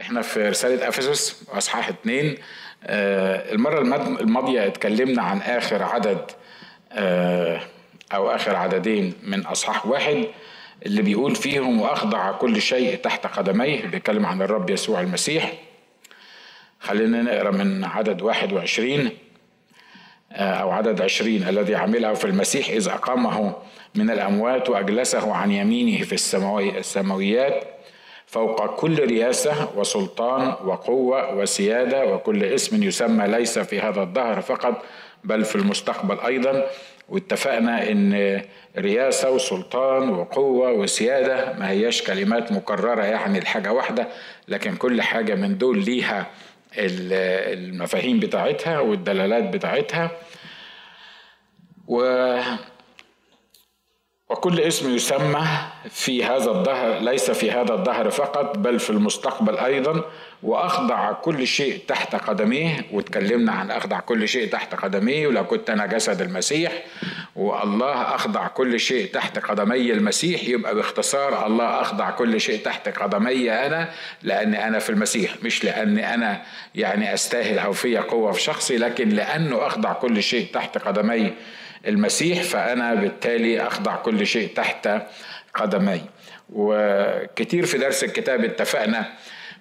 إحنا في رسالة أفسس أصحاح اتنين آه، المرة الماضية اتكلمنا عن آخر عدد آه، أو آخر عددين من أصحاح واحد اللي بيقول فيهم وأخضع كل شيء تحت قدميه بيتكلم عن الرب يسوع المسيح. خلينا نقرأ من عدد واحد وعشرين آه، أو عدد عشرين الذي عمله في المسيح إذ أقامه من الأموات وأجلسه عن يمينه في السماويات. فوق كل رياسة وسلطان وقوة وسيادة وكل اسم يسمى ليس في هذا الدهر فقط بل في المستقبل أيضا. واتفقنا إن رياسة وسلطان وقوة وسيادة ما هياش كلمات مكررة يعني الحاجة واحدة لكن كل حاجة من دول ليها المفاهيم بتاعتها والدلالات بتاعتها. و وكل اسم يسمى في هذا الدهر ليس في هذا الدهر فقط بل في المستقبل أيضا. وأخضع كل شيء تحت قدميه وتكلمنا عن أخضع كل شيء تحت قدميه ولو كنت أنا جسد المسيح. والله أخضع كل شيء تحت قدمي المسيح. يبقى باختصار الله أخضع كل شيء تحت قدمي أنا لأني أنا في المسيح مش لأني أنا يعني أستاهل أو في قوة في شخصي لكن لأنه أخضع كل شيء تحت قدمي المسيح فأنا بالتالي أخضع كل شيء تحت قدمي. وكتير في درس الكتاب اتفقنا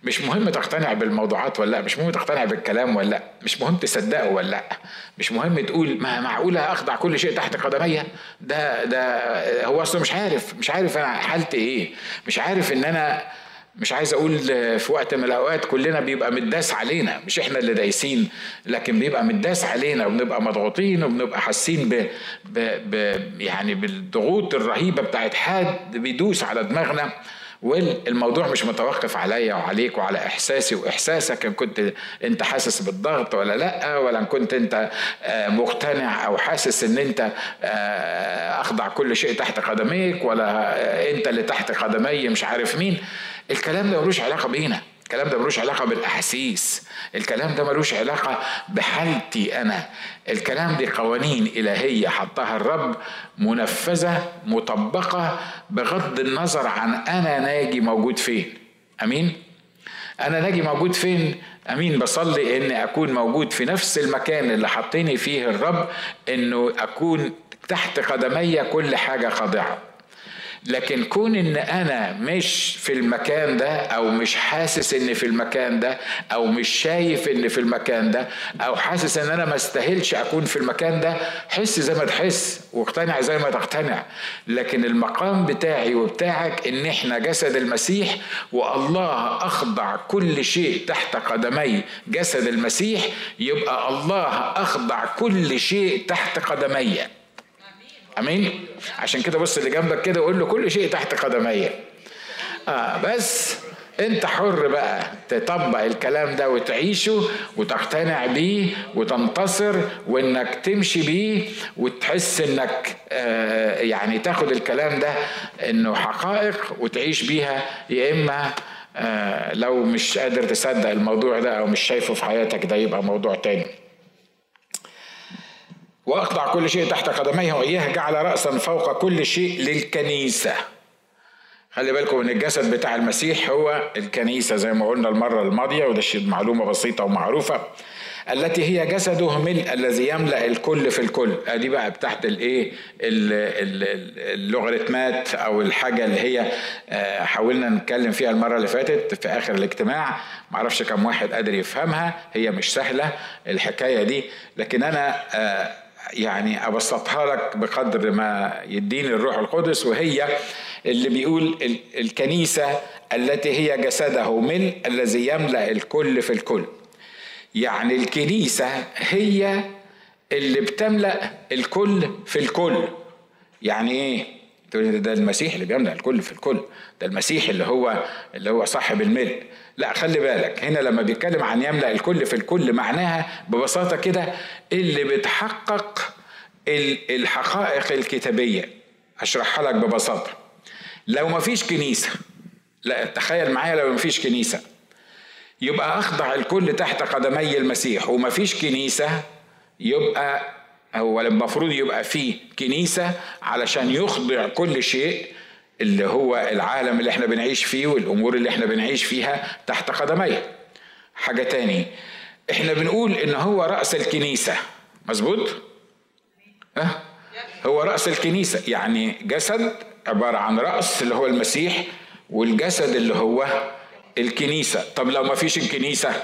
مش مهم تقتنع بالموضوعات ولا لأ مش مهم تقتنع بالكلام ولا لأ مش مهم تصدقه ولا لأ مش مهم تقول ما معقولة أخضع كل شيء تحت قدمي؟ ده ده هو أصلا مش عارف مش عارف أنا حالتي إيه مش عارف إن أنا مش عايز أقول في وقت من الأوقات كلنا بيبقى متداس علينا مش إحنا اللي دايسين لكن بيبقى متداس علينا وبنبقى مضغوطين وبنبقى حاسين ب, ب, ب يعني بالضغوط الرهيبة بتاعت حد بيدوس على دماغنا. والموضوع مش متوقف عليا وعليك وعلى إحساسي وإحساسك إن كنت أنت حاسس بالضغط ولا لأ ولا إن كنت أنت آه، مقتنع أو حاسس إن أنت آه، أخضع كل شيء تحت قدميك ولا آه، أنت اللي تحت قدمي مش عارف مين. الكلام ده ملوش علاقة بينا. الكلام ده ملوش علاقة بالأحاسيس. الكلام ده ملوش علاقة بحالتي أنا. الكلام دي قوانين إلهية حطها الرب منفذة مطبقة بغض النظر عن أنا ناجي موجود فين. أمين؟ أنا ناجي موجود فين؟ أمين بصلي اني أكون موجود في نفس المكان اللي حطيني فيه الرب إنه أكون تحت قدمي كل حاجة خاضعة. لكن كون إن أنا مش في المكان ده أو مش حاسس إن في المكان ده أو مش شايف إن في المكان ده أو حاسس إن أنا ما استاهلش أكون في المكان ده حس زي ما تحس واقتنع زي ما تقتنع. لكن المقام بتاعي وبتاعك إن إحنا جسد المسيح والله أخضع كل شيء تحت قدمي جسد المسيح يبقى الله أخضع كل شيء تحت قدمي. أمين؟ عشان كده بص اللي جنبك كده وقول له كل شيء تحت قدمي آه بس انت حر بقى تطبق الكلام ده وتعيشه وتقتنع بيه وتنتصر وإنك تمشي بيه وتحس إنك آه يعني تاخد الكلام ده إنه حقائق وتعيش بيها يا إما آه لو مش قادر تصدق الموضوع ده أو مش شايفه في حياتك ده يبقى موضوع تاني. واخضع كل شيء تحت قدميه واياه جعل راسا فوق كل شيء للكنيسة. خلي بالكم إن الجسد بتاع المسيح هو الكنيسة زي ما قلنا المرة الماضية وده معلومة بسيطة ومعروفة. التي هي جسده ملء الذي يملأ الكل في الكل. أدي بقى بتاعت الإيه؟ اللوغاريتمات أو الحاجة اللي هي آه، حاولنا نتكلم فيها المرة اللي فاتت في آخر الاجتماع. معرفش كم واحد قادر يفهمها هي مش سهلة الحكاية دي. لكن أنا آه، يعني أبسطها لك بقدر ما يديني الروح القدس وهي اللي بيقول الكنيسة التي هي جسده ملء الذي يملأ الكل في الكل. يعني الكنيسة هي اللي بتملأ الكل في الكل. يعني إيه؟ ده المسيح اللي بيملا الكل في الكل ده المسيح اللي هو اللي هو صاحب الملء لا خلي بالك هنا لما بيتكلم عن يملا الكل في الكل معناها ببساطة كده اللي بتحقق الحقائق الكتابية. اشرحها لك ببساطة. لو ما فيش كنيسة لا تخيل معايا لو ما فيش كنيسة. يبقى أخضع الكل تحت قدمي المسيح وما فيش كنيسة يبقى هو المفروض يبقى فيه كنيسة علشان يخضع كل شيء اللي هو العالم اللي إحنا بنعيش فيه والأمور اللي إحنا بنعيش فيها تحت قدميه. حاجة تاني إحنا بنقول إن هو رأس الكنيسة. مظبوط؟ أه؟ هو رأس الكنيسة يعني جسد عبارة عن رأس اللي هو المسيح والجسد اللي هو الكنيسة. طب لو ما فيش الكنيسة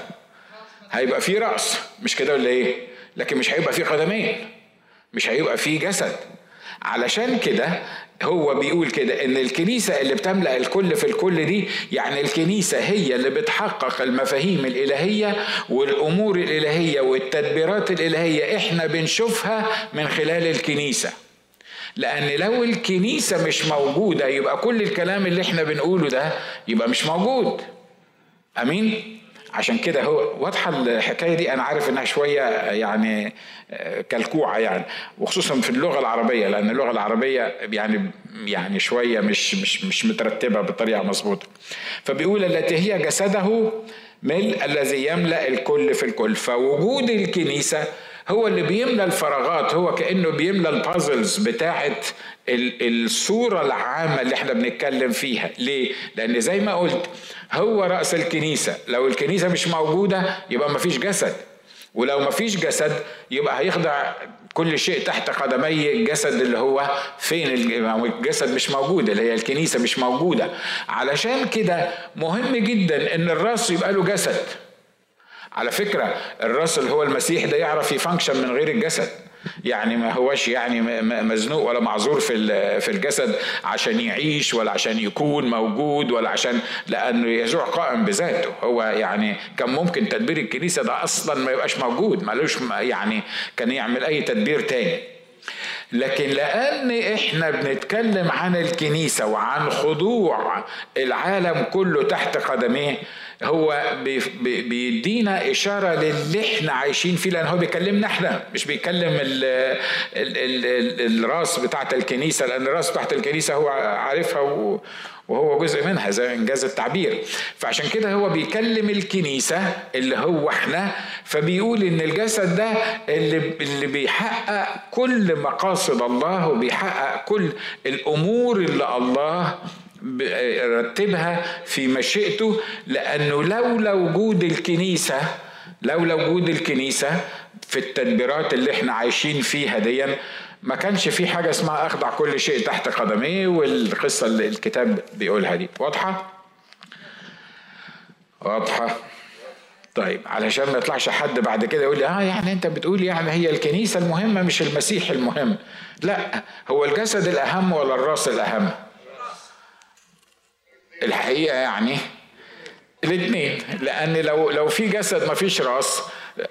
هيبقى في رأس مش كده ولا إيه؟ لكن مش هيبقى في قدمين. مش هيبقى في جسد. علشان كده هو بيقول كده إن الكنيسة اللي بتملأ الكل في الكل دي يعني الكنيسة هي اللي بتحقق المفاهيم الإلهية والأمور الإلهية والتدبيرات الإلهية إحنا بنشوفها من خلال الكنيسة. لأن لو الكنيسة مش موجودة يبقى كل الكلام اللي إحنا بنقوله ده يبقى مش موجود. أمين؟ عشان كده هو واضحة الحكاية دي. أنا عارف إنها شوية يعني كلكوعه يعني وخصوصا في اللغة العربية لأن اللغة العربية يعني يعني شوية مش مش مش مترتبة بطريقة مظبوطة. فبيقول التي هي جسده ملء الذي يملأ الكل في الكل. فوجود الكنيسة هو اللي بيملى الفراغات هو كأنه بيملى البازلز بتاعه الصورة العامة اللي إحنا بنتكلم فيها. ليه؟ لأن زي ما قلت هو رأس الكنيسة. لو الكنيسة مش موجودة يبقى مفيش جسد. ولو مفيش جسد يبقى هيخضع كل شيء تحت قدمي الجسد اللي هو فين الجسد مش موجود اللي هي الكنيسة مش موجودة. علشان كده مهم جدا إن الرأس يبقى له جسد. على فكرة الرأس اللي هو المسيح ده يعرف يفانكشن من غير الجسد. يعني ما هوش يعني مزنوق ولا معذور في في الجسد عشان يعيش ولا عشان يكون موجود ولا عشان لأنه يسوع قائم بذاته. هو يعني كان ممكن تدبير الكنيسة ده أصلا ما يبقاش موجود مالوش يعني كان يعمل أي تدبير تاني. لكن لأن إحنا بنتكلم عن الكنيسة وعن خضوع العالم كله تحت قدميه هو بيدينا إشارة للي إحنا عايشين فيه لأن هو بيكلمنا إحنا مش بيكلم ال ال ال الراس بتاعت الكنيسة لأن الراس بتاعت الكنيسة هو عارفها وهو جزء منها زي إنجاز التعبير. فعشان كده هو بيكلم الكنيسة اللي هو إحنا فبيقول إن الجسد ده اللي اللي بيحقق كل مقاصد الله وبيحقق كل الأمور اللي الله رتبها في مشيئته لأنه لولا وجود الكنيسة لولا وجود الكنيسة في التدبيرات اللي إحنا عايشين فيها ديا ما كانش في حاجة اسمها أخضع كل شيء تحت قدميه والقصة اللي الكتاب بيقولها دي. واضحة؟ واضحة. طيب علشان ما يطلعش حد بعد كده يقول لي آه يعني أنت بتقول يعني هي الكنيسة المهمة مش المسيح المهم. لا هو الجسد الأهم ولا الرأس الأهم؟ الحقيقة يعني الاثنين لأن لو لو في جسد ما فيش راس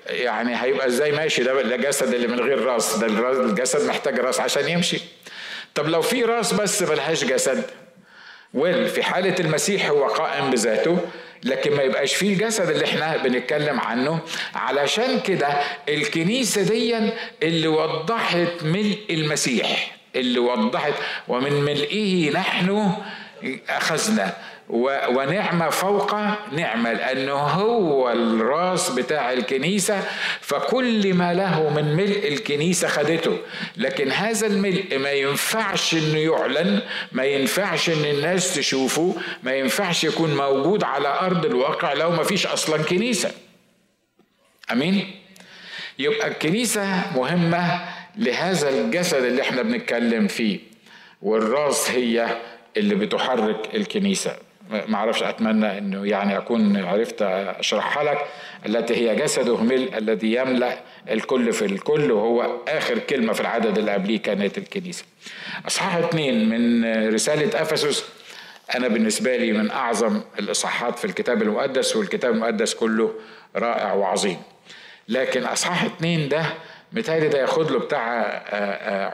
يعني هيبقى إزاي ماشي؟ ده الجسد اللي من غير راس. ده الجسد محتاج راس عشان يمشي. طب لو في راس بس ملهاش جسد ويل في حالة المسيح هو قائم بذاته لكن ما يبقاش فيه الجسد اللي إحنا بنتكلم عنه. علشان كده الكنيسة دي اللي وضحت ملء المسيح اللي وضحت ومن ملئه نحن أخذنا. ونعمة فوق نعمة لأنه هو الراس بتاع الكنيسة فكل ما له من ملء الكنيسة خدته. لكن هذا الملء ما ينفعش إنه يعلن ما ينفعش إن الناس تشوفه ما ينفعش يكون موجود على أرض الواقع لو ما فيش أصلا كنيسة. أمين؟ يبقى الكنيسة مهمة لهذا الجسد اللي إحنا بنتكلم فيه. والراس هي اللي بتحرك الكنيسة ما أعرفش أتمنى إنه يعني أكون عرفت أشرحها لك التي هي جسده ملء الذي يملأ الكل في الكل وهو آخر كلمة في العدد اللي قبليه كانت الكنيسة. إصحاح اثنين من رسالة أفسس أنا بالنسبة لي من أعظم الإصحاحات في الكتاب المقدس والكتاب المقدس كله رائع وعظيم. لكن إصحاح اثنين ده متهيألي ده ياخد له بتاع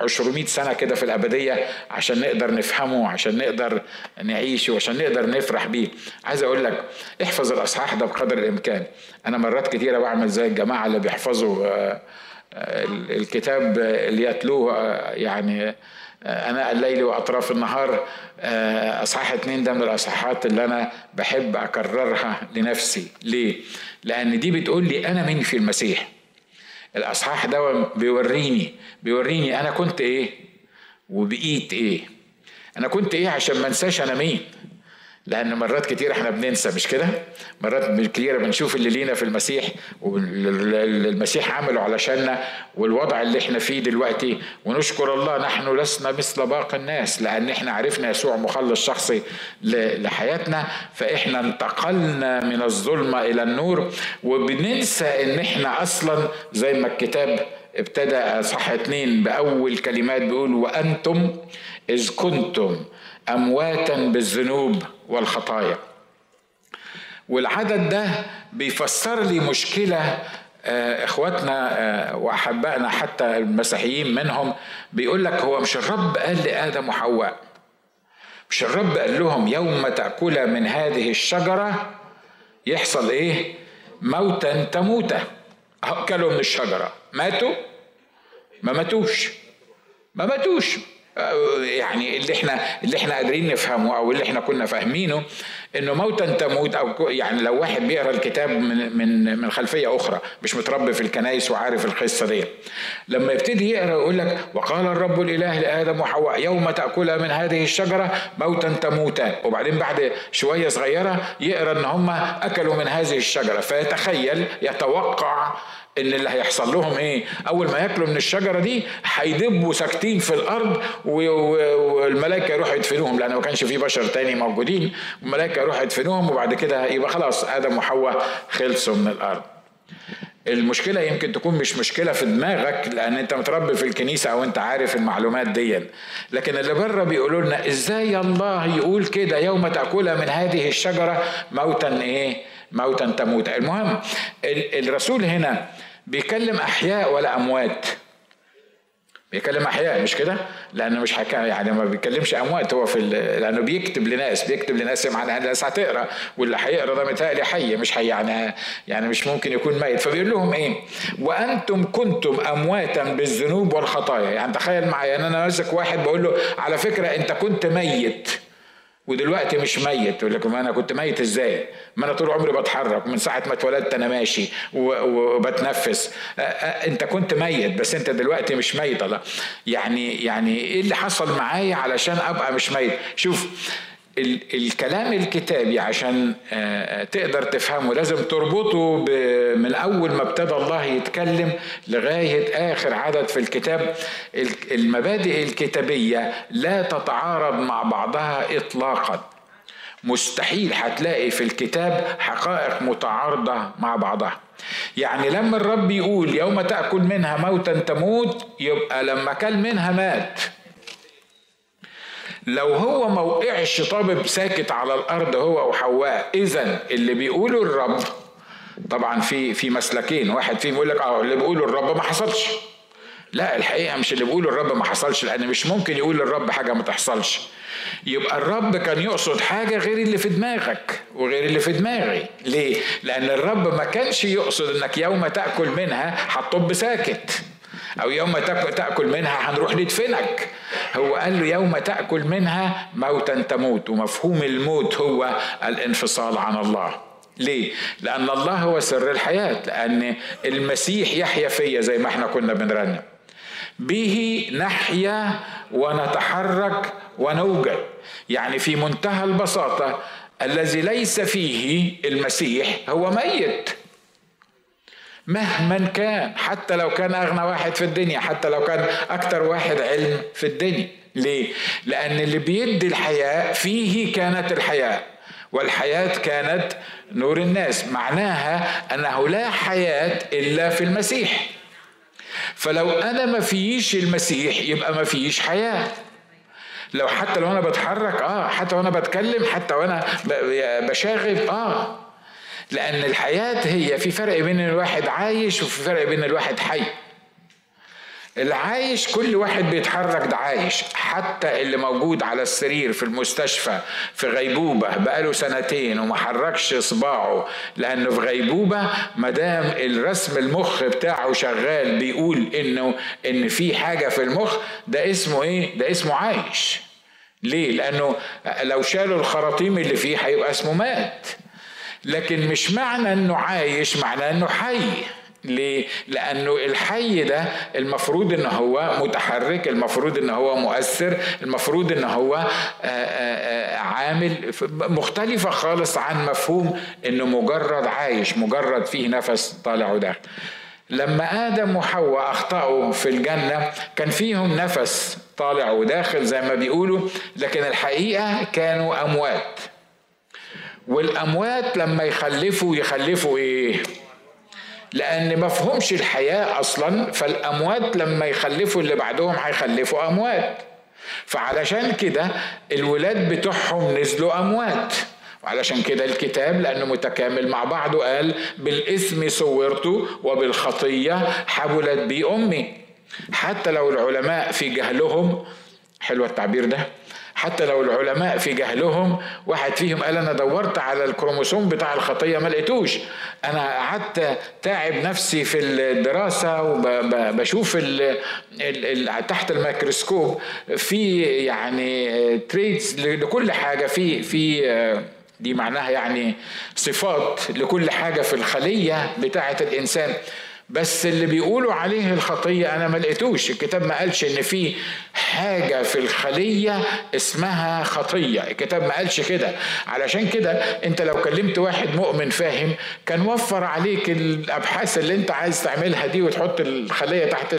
200 آه، آه، سنة كده في الأبدية عشان نقدر نفهمه عشان نقدر نعيشه وعشان نقدر نفرح بيه. عايز أقول لك احفظ الأصحاح ده بقدر الإمكان. أنا مرات كتيرة بعمل زي الجماعة اللي بيحفظوا آه، الكتاب اللي يتلوه يعني أنا الليل وأطراف النهار أصحاح اتنين ده من الأصحاحات اللي أنا بحب أكررها لنفسي. ليه؟ لأن دي بتقول لي أنا مين في المسيح. الأصحاح ده بيوريني بيوريني أنا كنت إيه وبقيت إيه. أنا كنت إيه عشان ما أنساش أنا مين. لأن مرات كتير إحنا بننسى مش كده؟ مرات كتير بنشوف اللي لينا في المسيح والمسيح عمله علشاننا والوضع اللي إحنا فيه دلوقتي. ونشكر الله نحن لسنا مثل باقي الناس لأن إحنا عرفنا يسوع مخلص شخصي لحياتنا فإحنا انتقلنا من الظلمة إلى النور. وبننسى إن إحنا أصلا زي ما الكتاب ابتدى صح اتنين بأول كلمات بيقول وأنتم إذ كنتم أمواتا بالذنوب والخطايا. والعدد ده بيفسر لي مشكلة آه، إخواتنا آه، وأحبائنا حتى المسيحيين منهم بيقول لك هو مش الرب قال لآدم وحواء. مش الرب قال لهم يوم تأكل من هذه الشجرة يحصل إيه؟ موتا تموتا أكلوا من الشجرة. ماتوا؟ ما ماتوش. ما ماتوش. يعني اللي إحنا اللي إحنا قادرين نفهمه أو اللي إحنا كنا فاهمينه إنه موتا تموت أو يعني لو واحد بيقرأ الكتاب من من من خلفية أخرى مش متربي في الكنايس وعارف القصة دي لما يبتدي يقرأ يقول لك وقال الرب الإله لآدم وحواء يوم تاكلا من هذه الشجرة موتا تموتا وبعدين بعد شوية صغيرة يقرأ إن هم أكلوا من هذه الشجرة. فيتخيل يتوقع إن اللي هيحصل لهم إيه؟ أول ما ياكلوا من الشجرة دي هيدبوا ساكتين في الأرض والملائكة يروحوا يدفنوهم لأن ما كانش في بشر تاني موجودين. الملائكه يروحوا يدفنوهم وبعد كده يبقى خلاص آدم وحواء خلصوا من الأرض. المشكلة يمكن تكون مش مشكلة في دماغك لأن أنت متربي في الكنيسة أو أنت عارف المعلومات دي لكن اللي بره بيقولوا لنا إزاي الله يقول كده يوم تأكل من هذه الشجرة موتا إيه؟ موتا تموت. المهم الرسول هنا بيكلم أحياء ولا أموات؟ بيكلم أحياء مش كده؟ لأنه مش حكا يعني ما بيكلمش أموات هو في لأنه بيكتب لناس بيكتب لناس معناها الناس هتقرأ واللي هيقرا ده متهيألي حي مش حي يعني يعني مش ممكن يكون ميت. فبيقول لهم إيه؟ وأنتم كنتم أمواتا بالذنوب والخطايا. يعني تخيل معايا ان أنا ماسك واحد بقول له على فكرة أنت كنت ميت. ودلوقتي مش ميت. يقول لك ما أنا كنت ميت إزاي؟ ما أنا طول عمري بتحرك. من ساعة ما اتولدت أنا ماشي وبتنفس. أنت كنت ميت بس أنت دلوقتي مش ميت. الله. يعني يعني إيه اللي حصل معايا علشان أبقى مش ميت؟ شوف الكلام الكتابي عشان آه، تقدر تفهمه لازم تربطه من أول ما ابتدى الله يتكلم لغاية آخر عدد في الكتاب. المبادئ الكتابية لا تتعارض مع بعضها اطلاقا. مستحيل هتلاقي في الكتاب حقائق متعارضة مع بعضها. يعني لما الرب يقول يوم تأكل منها موتا تموت يبقى لما كل منها مات. لو هو ما وقعش طابب ساكت على الأرض هو وحواء إذا اللي بيقوله الرب طبعا في في مسلكين واحد فيهم يقول لك آه اللي بيقوله الرب ما حصلش. لا الحقيقة مش اللي بيقوله الرب ما حصلش لأن مش ممكن يقول للرب حاجة ما تحصلش. يبقى الرب كان يقصد حاجة غير اللي في دماغك وغير اللي في دماغي. ليه؟ لأن الرب ما كانش يقصد أنك يوم تأكل منها هتطب ساكت. أو يوم تأكل منها هنروح ندفنك. هو قال له يوم تأكل منها موتا تموت ومفهوم الموت هو الانفصال عن الله. ليه؟ لأن الله هو سر الحياة لأن المسيح يحيا فيا زي ما إحنا كنا بنرنم. به نحيا ونتحرك ونوجد. يعني في منتهى البساطة الذي ليس فيه المسيح هو ميت. مهما كان حتى لو كان أغنى واحد في الدنيا حتى لو كان أكتر واحد علم في الدنيا. ليه؟ لأن اللي بيدي الحياة فيه كانت الحياة. والحياة كانت نور الناس. معناها أنه لا حياة إلا في المسيح. فلو أنا ما فيش المسيح يبقى ما فيش حياة. لو حتى لو أنا بتحرك آه حتى وأنا بتكلم حتى وأنا بشاغب آه. لأن الحياة هي في فرق بين الواحد عايش وفي فرق بين الواحد حي العايش كل واحد بيتحرك ده عايش حتى اللي موجود على السرير في المستشفى في غيبوبة بقاله سنتين وما حركش صباعه لأنه في غيبوبة مدام الرسم المخ بتاعه شغال بيقول إنه إن في حاجة في المخ ده اسمه إيه؟ ده اسمه عايش ليه؟ لأنه لو شالوا الخراطيم اللي فيه هيبقى اسمه مات لكن مش معنى إنه عايش معنى إنه حي. ليه؟ لأنه الحي ده المفروض إن هو متحرك المفروض إن هو مؤثر المفروض إن هو آه، آه، آه، عامل مختلفة خالص عن مفهوم إنه مجرد عايش مجرد فيه نفس طالع وداخل لما آدم وحواء أخطأوا في الجنة كان فيهم نفس طالع وداخل زي ما بيقولوا لكن الحقيقة كانوا أموات. والأموات لما يخلفوا يخلفوا إيه؟ لأن ما فهمش الحياة أصلا فالأموات لما يخلفوا اللي بعدهم هيخلفوا أموات. فعلشان كده الولاد بتوعهم نزلوا أموات. وعلشان كده الكتاب لأنه متكامل مع بعضه قال بالإثم صورت وبالخطية حبلت بي أمي. حتى لو العلماء في جهلهم حلو التعبير ده حتى لو العلماء في جهلهم واحد فيهم قال أنا دورت على الكروموسوم بتاع الخطية ما لقيتوش. أنا قعدت تعب نفسي في الدراسة وبشوف ال ال تحت الميكروسكوب في يعني traits لكل حاجة في في دي معناها يعني صفات لكل حاجة في الخلية بتاعة الإنسان. بس اللي بيقولوا عليه الخطية أنا ما لقيتوش. الكتاب ما قالش إن في حاجة في الخلية اسمها خطية. الكتاب ما قالش كده. علشان كده أنت لو كلمت واحد مؤمن فاهم كان وفر عليك الأبحاث اللي أنت عايز تعملها دي وتحط الخلية تحت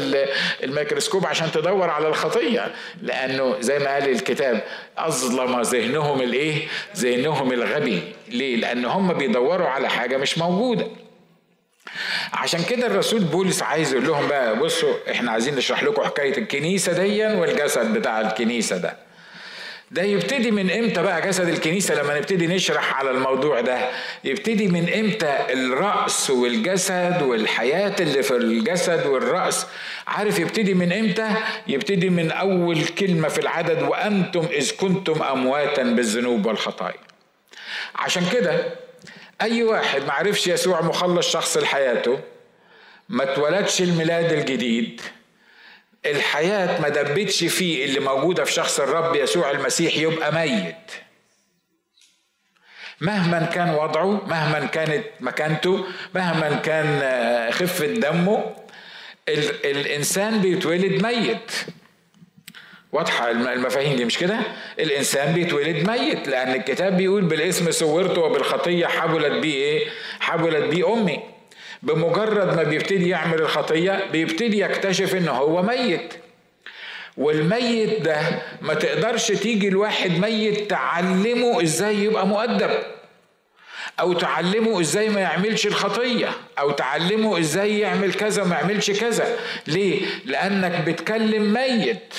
الميكروسكوب عشان تدور على الخطية. لأنه زي ما قال الكتاب أظلم ذهنهم الإيه؟ ذهنهم الغبي. ليه؟ لأن هم بيدوروا على حاجة مش موجودة. عشان كده الرسول بولس عايز يقول لهم بقى بصوا إحنا عايزين نشرح لكم حكاية الكنيسة دي والجسد بتاع الكنيسة ده. ده يبتدي من إمتى بقى جسد الكنيسة؟ لما نبتدي نشرح على الموضوع ده. يبتدي من إمتى الرأس والجسد والحياة اللي في الجسد والرأس؟ عارف يبتدي من إمتى؟ يبتدي من أول كلمة في العدد وأنتم إذ كنتم أمواتا بالذنوب والخطايا. عشان كده أي واحد ما عرفش يسوع مخلص شخص لحياته ما اتولدش الميلاد الجديد الحياة ما دبتش فيه اللي موجودة في شخص الرب يسوع المسيح يبقى ميت. مهما كان وضعه مهما كانت مكانته مهما كان آه، خفة دمه الإنسان بيتولد ميت. واضحة المفاهيم دي مش كده؟ الإنسان بيتولد ميت لأن الكتاب بيقول بالاسم صورته وبالخطية حبلت بيه إيه؟ حبلت بيه أمي. بمجرد ما بيبتدي يعمل الخطية بيبتدي يكتشف إن هو ميت. والميت ده ما تقدرش تيجي الواحد ميت تعلمه إزاي يبقى مؤدب أو تعلمه إزاي ما يعملش الخطية أو تعلمه إزاي يعمل كذا ما يعملش كذا ليه لأنك بتكلم ميت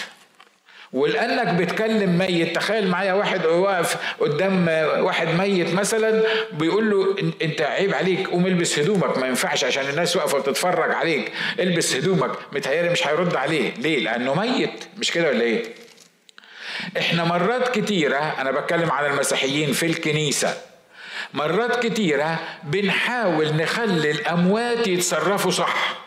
ولانك بتكلم ميت. تخيل معايا واحد واقف قدام واحد ميت مثلا بيقول له انت عيب عليك قوم البس هدومك ما ينفعش عشان الناس واقفة بتتفرج عليك. البس هدومك متهيألي مش هيرد عليه. ليه؟ لأنه ميت. مش كده ولا إيه؟ إحنا مرات كتيرة أنا بتكلم عن المسيحيين في الكنيسة مرات كتيرة بنحاول نخلي الأموات يتصرفوا صح.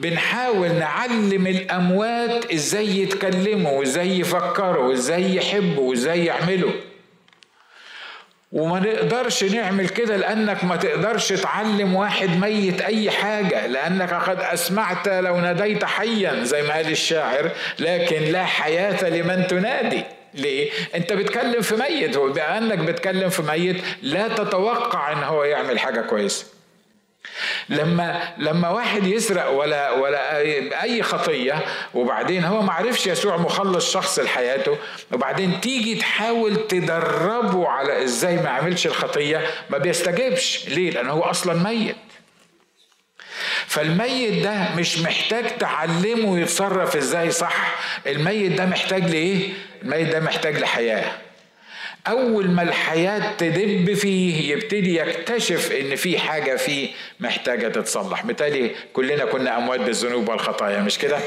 بنحاول نعلم الأموات إزاي يتكلموا وإزاي يفكروا وإزاي يحبوا وإزاي يعملوا. وما نقدرش نعمل كده لأنك ما تقدرش تعلم واحد ميت أي حاجة لأنك قد أسمعت لو ناديت حيا زي ما قال الشاعر لكن لا حياة لمن تنادي. ليه؟ أنت بتكلم في ميت وبانك بتكلم في ميت لا تتوقع إن هو يعمل حاجة كويسة. لما لما واحد يسرق ولا ولا أي خطية وبعدين هو ما عرفش يسوع مخلص شخص لحياته وبعدين تيجي تحاول تدربه على إزاي ما يعملش الخطية ما بيستجبش ليه؟ لأن هو أصلا ميت. فالميت ده مش محتاج تعلمه يتصرف إزاي صح الميت ده محتاج لإيه؟ الميت ده محتاج لحياة. أول ما الحياة تدب فيه يبتدي يكتشف إن في حاجة فيه محتاجة تتصلح. بالتالي كلنا كنا أموات بالذنوب والخطايا مش كده؟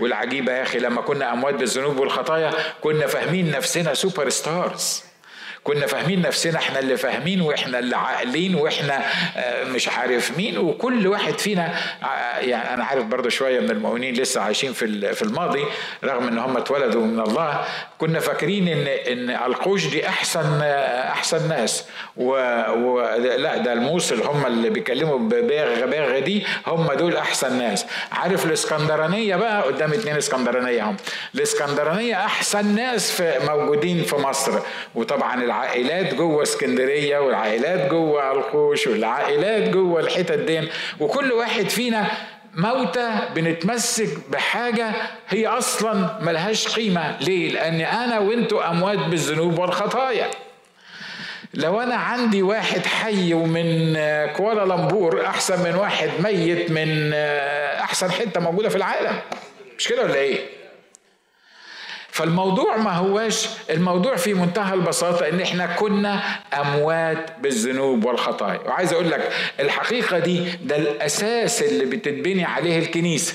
والعجيبة يا أخي لما كنا أموات بالذنوب والخطايا كنا فاهمين نفسنا super stars كنا فاهمين نفسنا إحنا اللي فاهمين وإحنا اللي عاقلين وإحنا آه، مش عارف مين. وكل واحد فينا آه، يعني أنا عارف برضه شوية من المؤمنين لسه عايشين في في الماضي رغم إن هم اتولدوا من الله كنا فاكرين ان إن القوش دي احسن أحسن ناس. و... لا ده الموصل هم اللي بيكلموا بباغ باغ دي هم دول أحسن ناس. عارف الإسكندرانية بقى؟ قدام اتنين إسكندرانية هم. الإسكندرانية أحسن ناس في موجودين في مصر. وطبعا العائلات جوه إسكندرية والعائلات جوه القوش والعائلات جوه الحتت دي وكل واحد فينا موتى بنتمسك بحاجة هي أصلا ملهاش قيمة ليه؟ لأن أنا وأنتوا أموات بالذنوب والخطايا لو أنا عندي واحد حي ومن كوالالمبور أحسن من واحد ميت من أحسن حتة موجودة في العالم مش كده ولا إيه؟ فالموضوع ما هواش الموضوع في منتهى البساطة إن إحنا كنا أموات بالذنوب والخطايا وعايز أقول لك الحقيقة دي ده الأساس اللي بتتبني عليه الكنيسة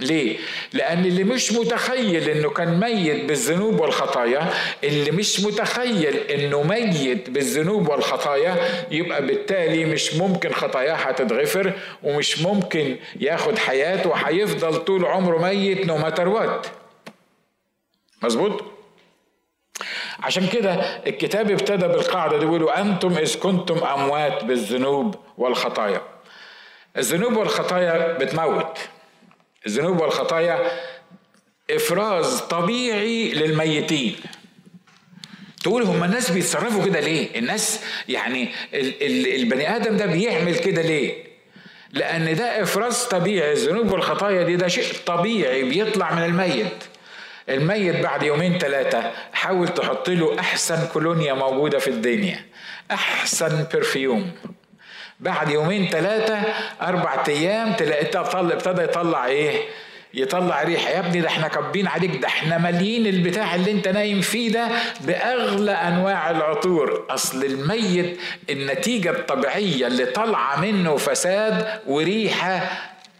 ليه؟ لأن اللي مش متخيل إنه كان ميت بالذنوب والخطايا، اللي مش متخيل إنه ميت بالذنوب والخطايا، يبقى بالتالي مش ممكن خطاياه هتتغفر ومش ممكن ياخد حياة وهيفضل طول عمره ميت no matter what. مظبوط؟ عشان كده الكتاب ابتدى بالقاعدة دي بيقولوا أنتم إذ كنتم أموات بالذنوب والخطايا. الذنوب والخطايا بتموت. الذنوب والخطايا إفراز طبيعي للميتين. تقول هم الناس بيتصرفوا كده ليه؟ الناس يعني البني آدم ده بيعمل كده ليه؟ لأن ده إفراز طبيعي. الذنوب والخطايا دي ده شيء طبيعي بيطلع من الميت. الميت بعد يومين ثلاثة حاول تحط له أحسن كولونيا موجودة في الدنيا أحسن برفيوم بعد يومين ثلاثة أربع أيام تلاقيه ابتدى يطلع إيه؟ يطلع ريحه يا ابني ده إحنا كبين عليك ده إحنا ماليين البتاع اللي أنت نايم فيه ده بأغلى أنواع العطور. أصل الميت النتيجة الطبيعية اللي طالعة منه فساد وريحة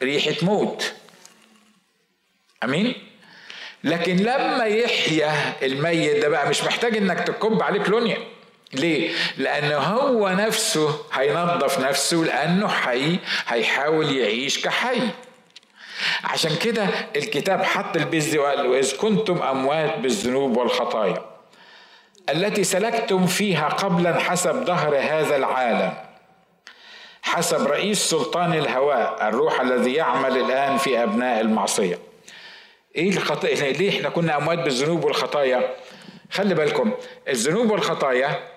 ريحة موت. أمين؟ لكن لما يحيا الميت ده بقى مش محتاج إنك تكب عليه كلونيا ليه؟ لأنه هو نفسه هينظف نفسه لأنه حي هيحاول يعيش كحي. عشان كده الكتاب حط البيز دي وقال وإذ كنتم أموات بالذنوب والخطايا التي سلكتم فيها قبلا حسب ظهر هذا العالم حسب رئيس سلطان الهواء الروح الذي يعمل الآن في أبناء المعصية. إيه الخطايا ليه إحنا كنا أموات بالذنوب والخطايا؟ خلي بالكم الذنوب والخطايا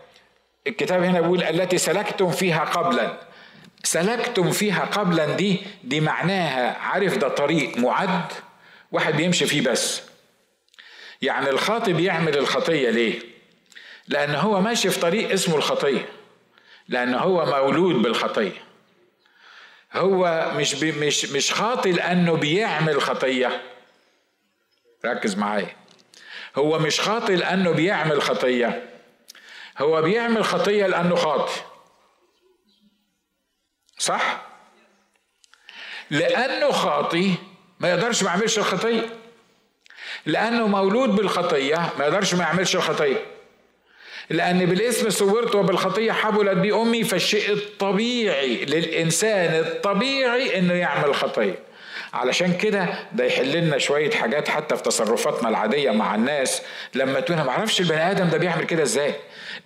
الكتاب هنا بيقول التي سلكتم فيها قبلا. سلكتم فيها قبلا دي دي معناها عارف ده طريق معد واحد بيمشي فيه بس. يعني الخاطي بيعمل الخطية ليه؟ لأن هو ماشي في طريق اسمه الخطية. لأن هو مولود بالخطية. هو مش مش مش خاطي لأنه بيعمل خطية. ركز معايا. هو مش خاطي لأنه بيعمل خطية. هو بيعمل خطية لأنه خاطي صح؟ لأنه خاطي ما يقدرش ما يعملش الخطية. لأنه مولود بالخطية ما يقدرش ما يعملش الخطية. لأن بالاسم صورت وبالخطية حبلت بي أمي فالشيء الطبيعي للإنسان الطبيعي إنه يعمل خطية. علشان كده ده يحل لنا شوية حاجات حتى في تصرفاتنا العادية مع الناس. لما تقول ما أعرفش البني آدم ده بيعمل كده إزاي؟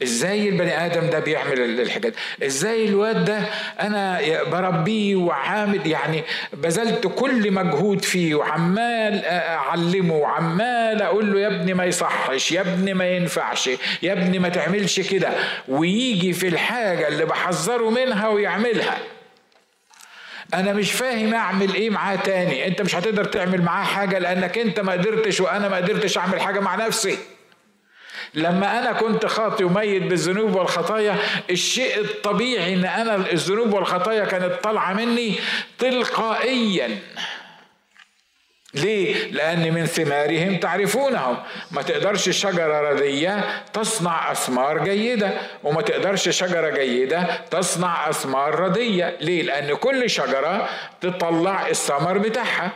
إزاي البني آدم ده بيعمل الحاجات إزاي الواد ده أنا بربيه وعامل يعني بذلت كل مجهود فيه وعمال أعلمه وعمال أقول له يا ابني ما يصحش يا ابني ما ينفعش يا ابني ما تعملش كده. ويجي في الحاجة اللي بحذره منها ويعملها. أنا مش فاهم أعمل إيه معاه تاني. أنت مش هتقدر تعمل معاه حاجة لأنك أنت ما قدرتش وأنا ما قدرتش أعمل حاجة مع نفسي. لما أنا كنت خاطي وميت بالذنوب والخطايا الشيء الطبيعي إن أنا الذنوب والخطايا كانت طالعة مني تلقائيا. ليه؟ لأن من ثمارهم تعرفونهم ما تقدرش شجرة ردية تصنع أثمار جيدة وما تقدرش شجرة جيدة تصنع أثمار ردية ليه؟ لأن كل شجرة تطلع الثمر بتاعها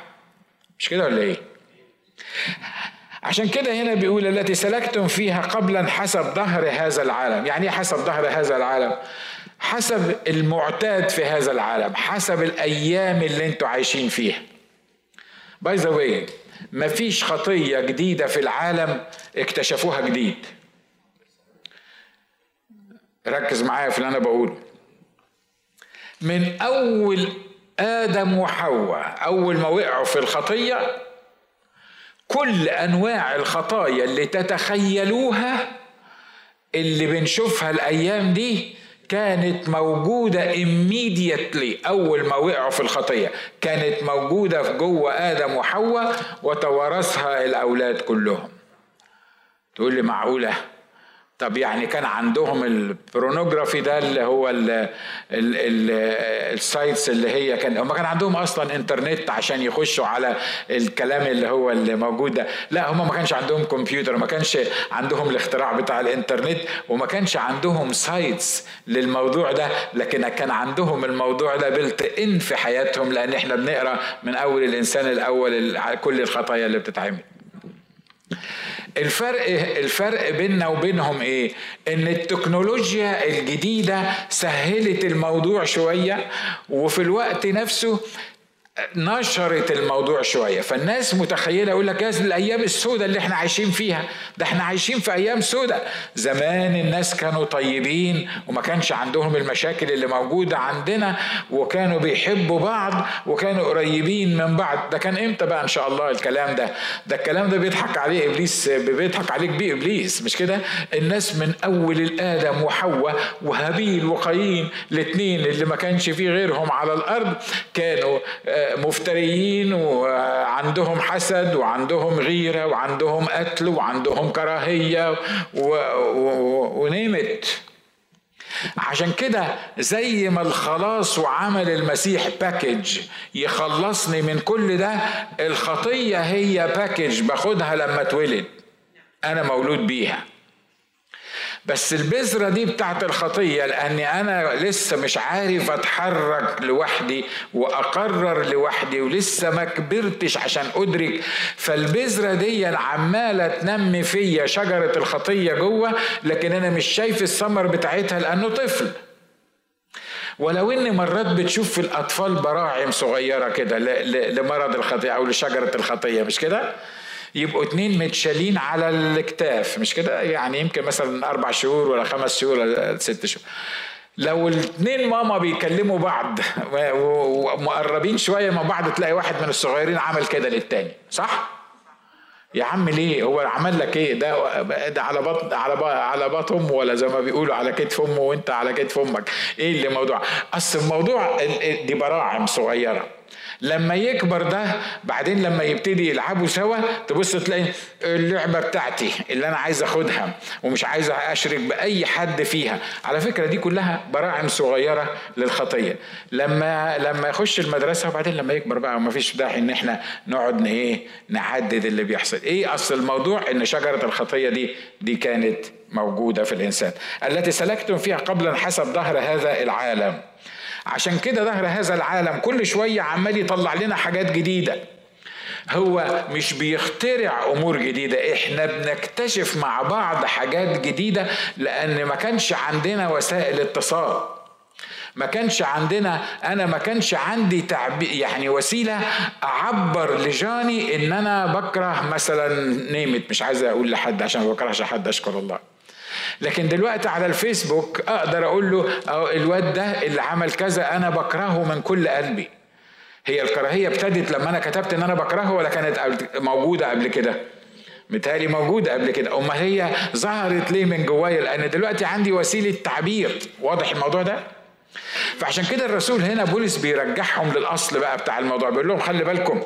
مش كده ولا إيه؟ عشان كده هنا بيقول التي سلكتم فيها قبلا حسب ظهر هذا العالم يعني إيه حسب ظهر هذا العالم حسب المعتاد في هذا العالم حسب الأيام اللي أنتوا عايشين فيها by the way مفيش خطية جديدة في العالم اكتشفوها جديد. ركز معايا في اللي أنا بقوله. من أول آدم وحواء أول ما وقعوا في الخطية كل أنواع الخطايا اللي تتخيلوها اللي بنشوفها الأيام دي كانت موجودة immediately أول ما وقعوا في الخطية. كانت موجودة في جوه آدم وحواء وتوارثها الأولاد كلهم. تقول لي معقولة؟ طب يعني كان عندهم ال pornography ده اللي هو ال sites اللي هي كان هم كان عندهم أصلا إنترنت عشان يخشوا على الكلام اللي هو اللي موجود ده. لا هم ما كانش عندهم كمبيوتر ما كانش عندهم الاختراع بتاع الإنترنت وما كانش عندهم سايتس للموضوع ده لكن كان عندهم الموضوع ده بلت ان في حياتهم لأن إحنا بنقرأ من أول الإنسان الأول كل الخطايا اللي بتتعمل. الفرق الفرق بيننا وبينهم إيه؟ إن التكنولوجيا الجديدة سهلت الموضوع شوية وفي الوقت نفسه نشرت الموضوع شوية. فالناس متخيلة يقول لك يا الأيام السوداء اللي إحنا عايشين فيها. ده إحنا عايشين في أيام سوداء. زمان الناس كانوا طيبين وما كانش عندهم المشاكل اللي موجودة عندنا وكانوا بيحبوا بعض وكانوا قريبين من بعض. ده كان إمتى بقى إن شاء الله الكلام ده؟ ده الكلام ده بيضحك عليه إبليس بيضحك عليك بيه إبليس. مش كده؟ الناس من أول الآدم وحواء وهابيل وقايين الاثنين اللي ما كانش فيه غيرهم على الأرض كانوا آه مفتريين وعندهم حسد وعندهم غيرة وعندهم قتل وعندهم كراهية ونيمت عشان كده زي ما الخلاص وعمل المسيح package يخلصني من كل ده الخطية هي package باخدها لما اتولد. أنا مولود بيها. بس البذرة دي بتاعت الخطية لأني أنا لسه مش عارف أتحرك لوحدي وأقرر لوحدي ولسه ما كبرتش عشان أدرك. فالبذرة دي عمالة تنمي فيا شجرة الخطية جوه لكن أنا مش شايف الثمر بتاعتها لأنه طفل. ولو ان مرات بتشوف في الأطفال براعم صغيرة كده لمرض الخطية أو لشجرة الخطية مش كده؟ يبقوا اتنين متشالين على الكتاف مش كده؟ يعني يمكن مثلا أربع شهور ولا خمس شهور ولا ست شهور. لو الاثنين ماما بيكلموا بعض ومقربين شوية مع بعض تلاقي واحد من الصغيرين عمل كده للتاني. صح؟ يا عم ليه؟ هو عمل لك إيه؟ ده ده على بطن على على بطن أمه ولا زي ما بيقولوا على كتف أمه وأنت على كتف أمك. إيه اللي موضوع؟ أصل الموضوع دي براعم صغيرة. لما يكبر ده بعدين لما يبتدي يلعبوا سوا تبص تلاقي اللعبة بتاعتي اللي أنا عايز أخدها ومش عايز أشرك بأي حد فيها. على فكرة دي كلها براعم صغيرة للخطية. لما لما يخش المدرسة وبعدين لما يكبر بقى وما فيش داعي إن إحنا نقعد إيه نعدد اللي بيحصل. إيه أصل الموضوع؟ إن شجرة الخطية دي دي كانت موجودة في الإنسان. التي سلكتم فيها قبلا حسب ظهر هذا العالم. عشان كده ظهر هذا العالم كل شوية عمال يطلع لنا حاجات جديدة. هو مش بيخترع أمور جديدة إحنا بنكتشف مع بعض حاجات جديدة لأن ما كانش عندنا وسائل اتصال. ما كانش عندنا أنا ما كانش عندي تعبير يعني وسيلة أعبر لجاني إن أنا بكره مثلا نيمت مش عايز أقول لحد عشان ما بكرهش حد أشكر الله. لكن دلوقتي على الفيسبوك أقدر أقول له الواد ده اللي عمل كذا أنا بكرهه من كل قلبي. هي الكراهية ابتدت لما أنا كتبت إن أنا بكرهه ولا كانت موجودة قبل كده؟ متهيألي موجودة قبل كده. أما هي ظهرت ليه من جوايا؟ لأن دلوقتي عندي وسيلة تعبير. واضح الموضوع ده؟ فعشان كده الرسول هنا بولس بيرجعهم للأصل بقى بتاع الموضوع. بيقول لهم خلي بالكم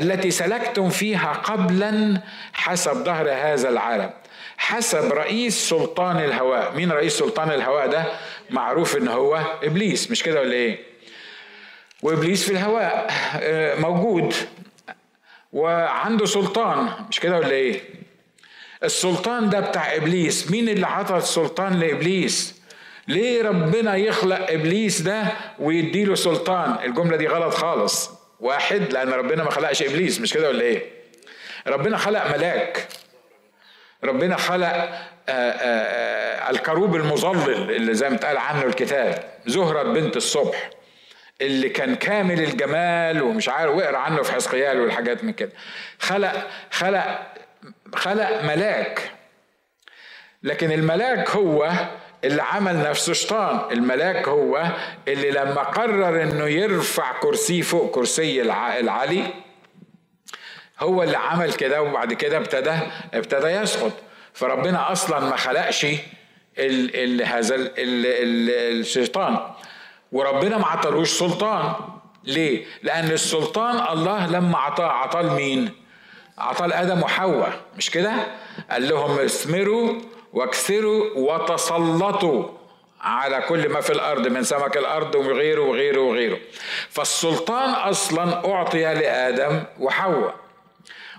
التي سلكتم فيها قبلا حسب ظهر هذا العالم. حسب رئيس سلطان الهواء. مين رئيس سلطان الهواء ده؟ معروف إن هو إبليس. مش كده ولا إيه؟ وإبليس في الهواء آه، موجود وعنده سلطان. مش كده ولا إيه؟ السلطان ده بتاع إبليس. مين اللي عطى السلطان لإبليس؟ ليه ربنا يخلق إبليس ده ويديله سلطان؟ الجملة دي غلط خالص. واحد لأن ربنا ما خلقش إبليس. مش كده ولا إيه؟ ربنا خلق ملاك. ربنا خلق آه، آه، آه، الكروب المظلل اللي زي ما اتقال عنه الكتاب زهرة بنت الصبح اللي كان كامل الجمال ومش عارف واقرا عنه في حزقيال والحاجات من كده. خلق خلق خلق ملاك. لكن الملاك هو اللي عمل نفسه شيطان. الملاك هو اللي لما قرر إنه يرفع كرسيه فوق كرسي العلي هو اللي عمل كده وبعد كده ابتدى ابتدى يسقط فربنا أصلا ما خلقش ال ال هذا ال ال الشيطان وربنا ما عطلوش سلطان ليه؟ لأن السلطان الله لما عطاه عطاه لمين؟ عطاه لآدم وحواء مش كده؟ قال لهم اثمروا واكثروا وتسلطوا على كل ما في الأرض من سمك الأرض وغيره وغيره وغيره فالسلطان أصلا أعطي لآدم وحواء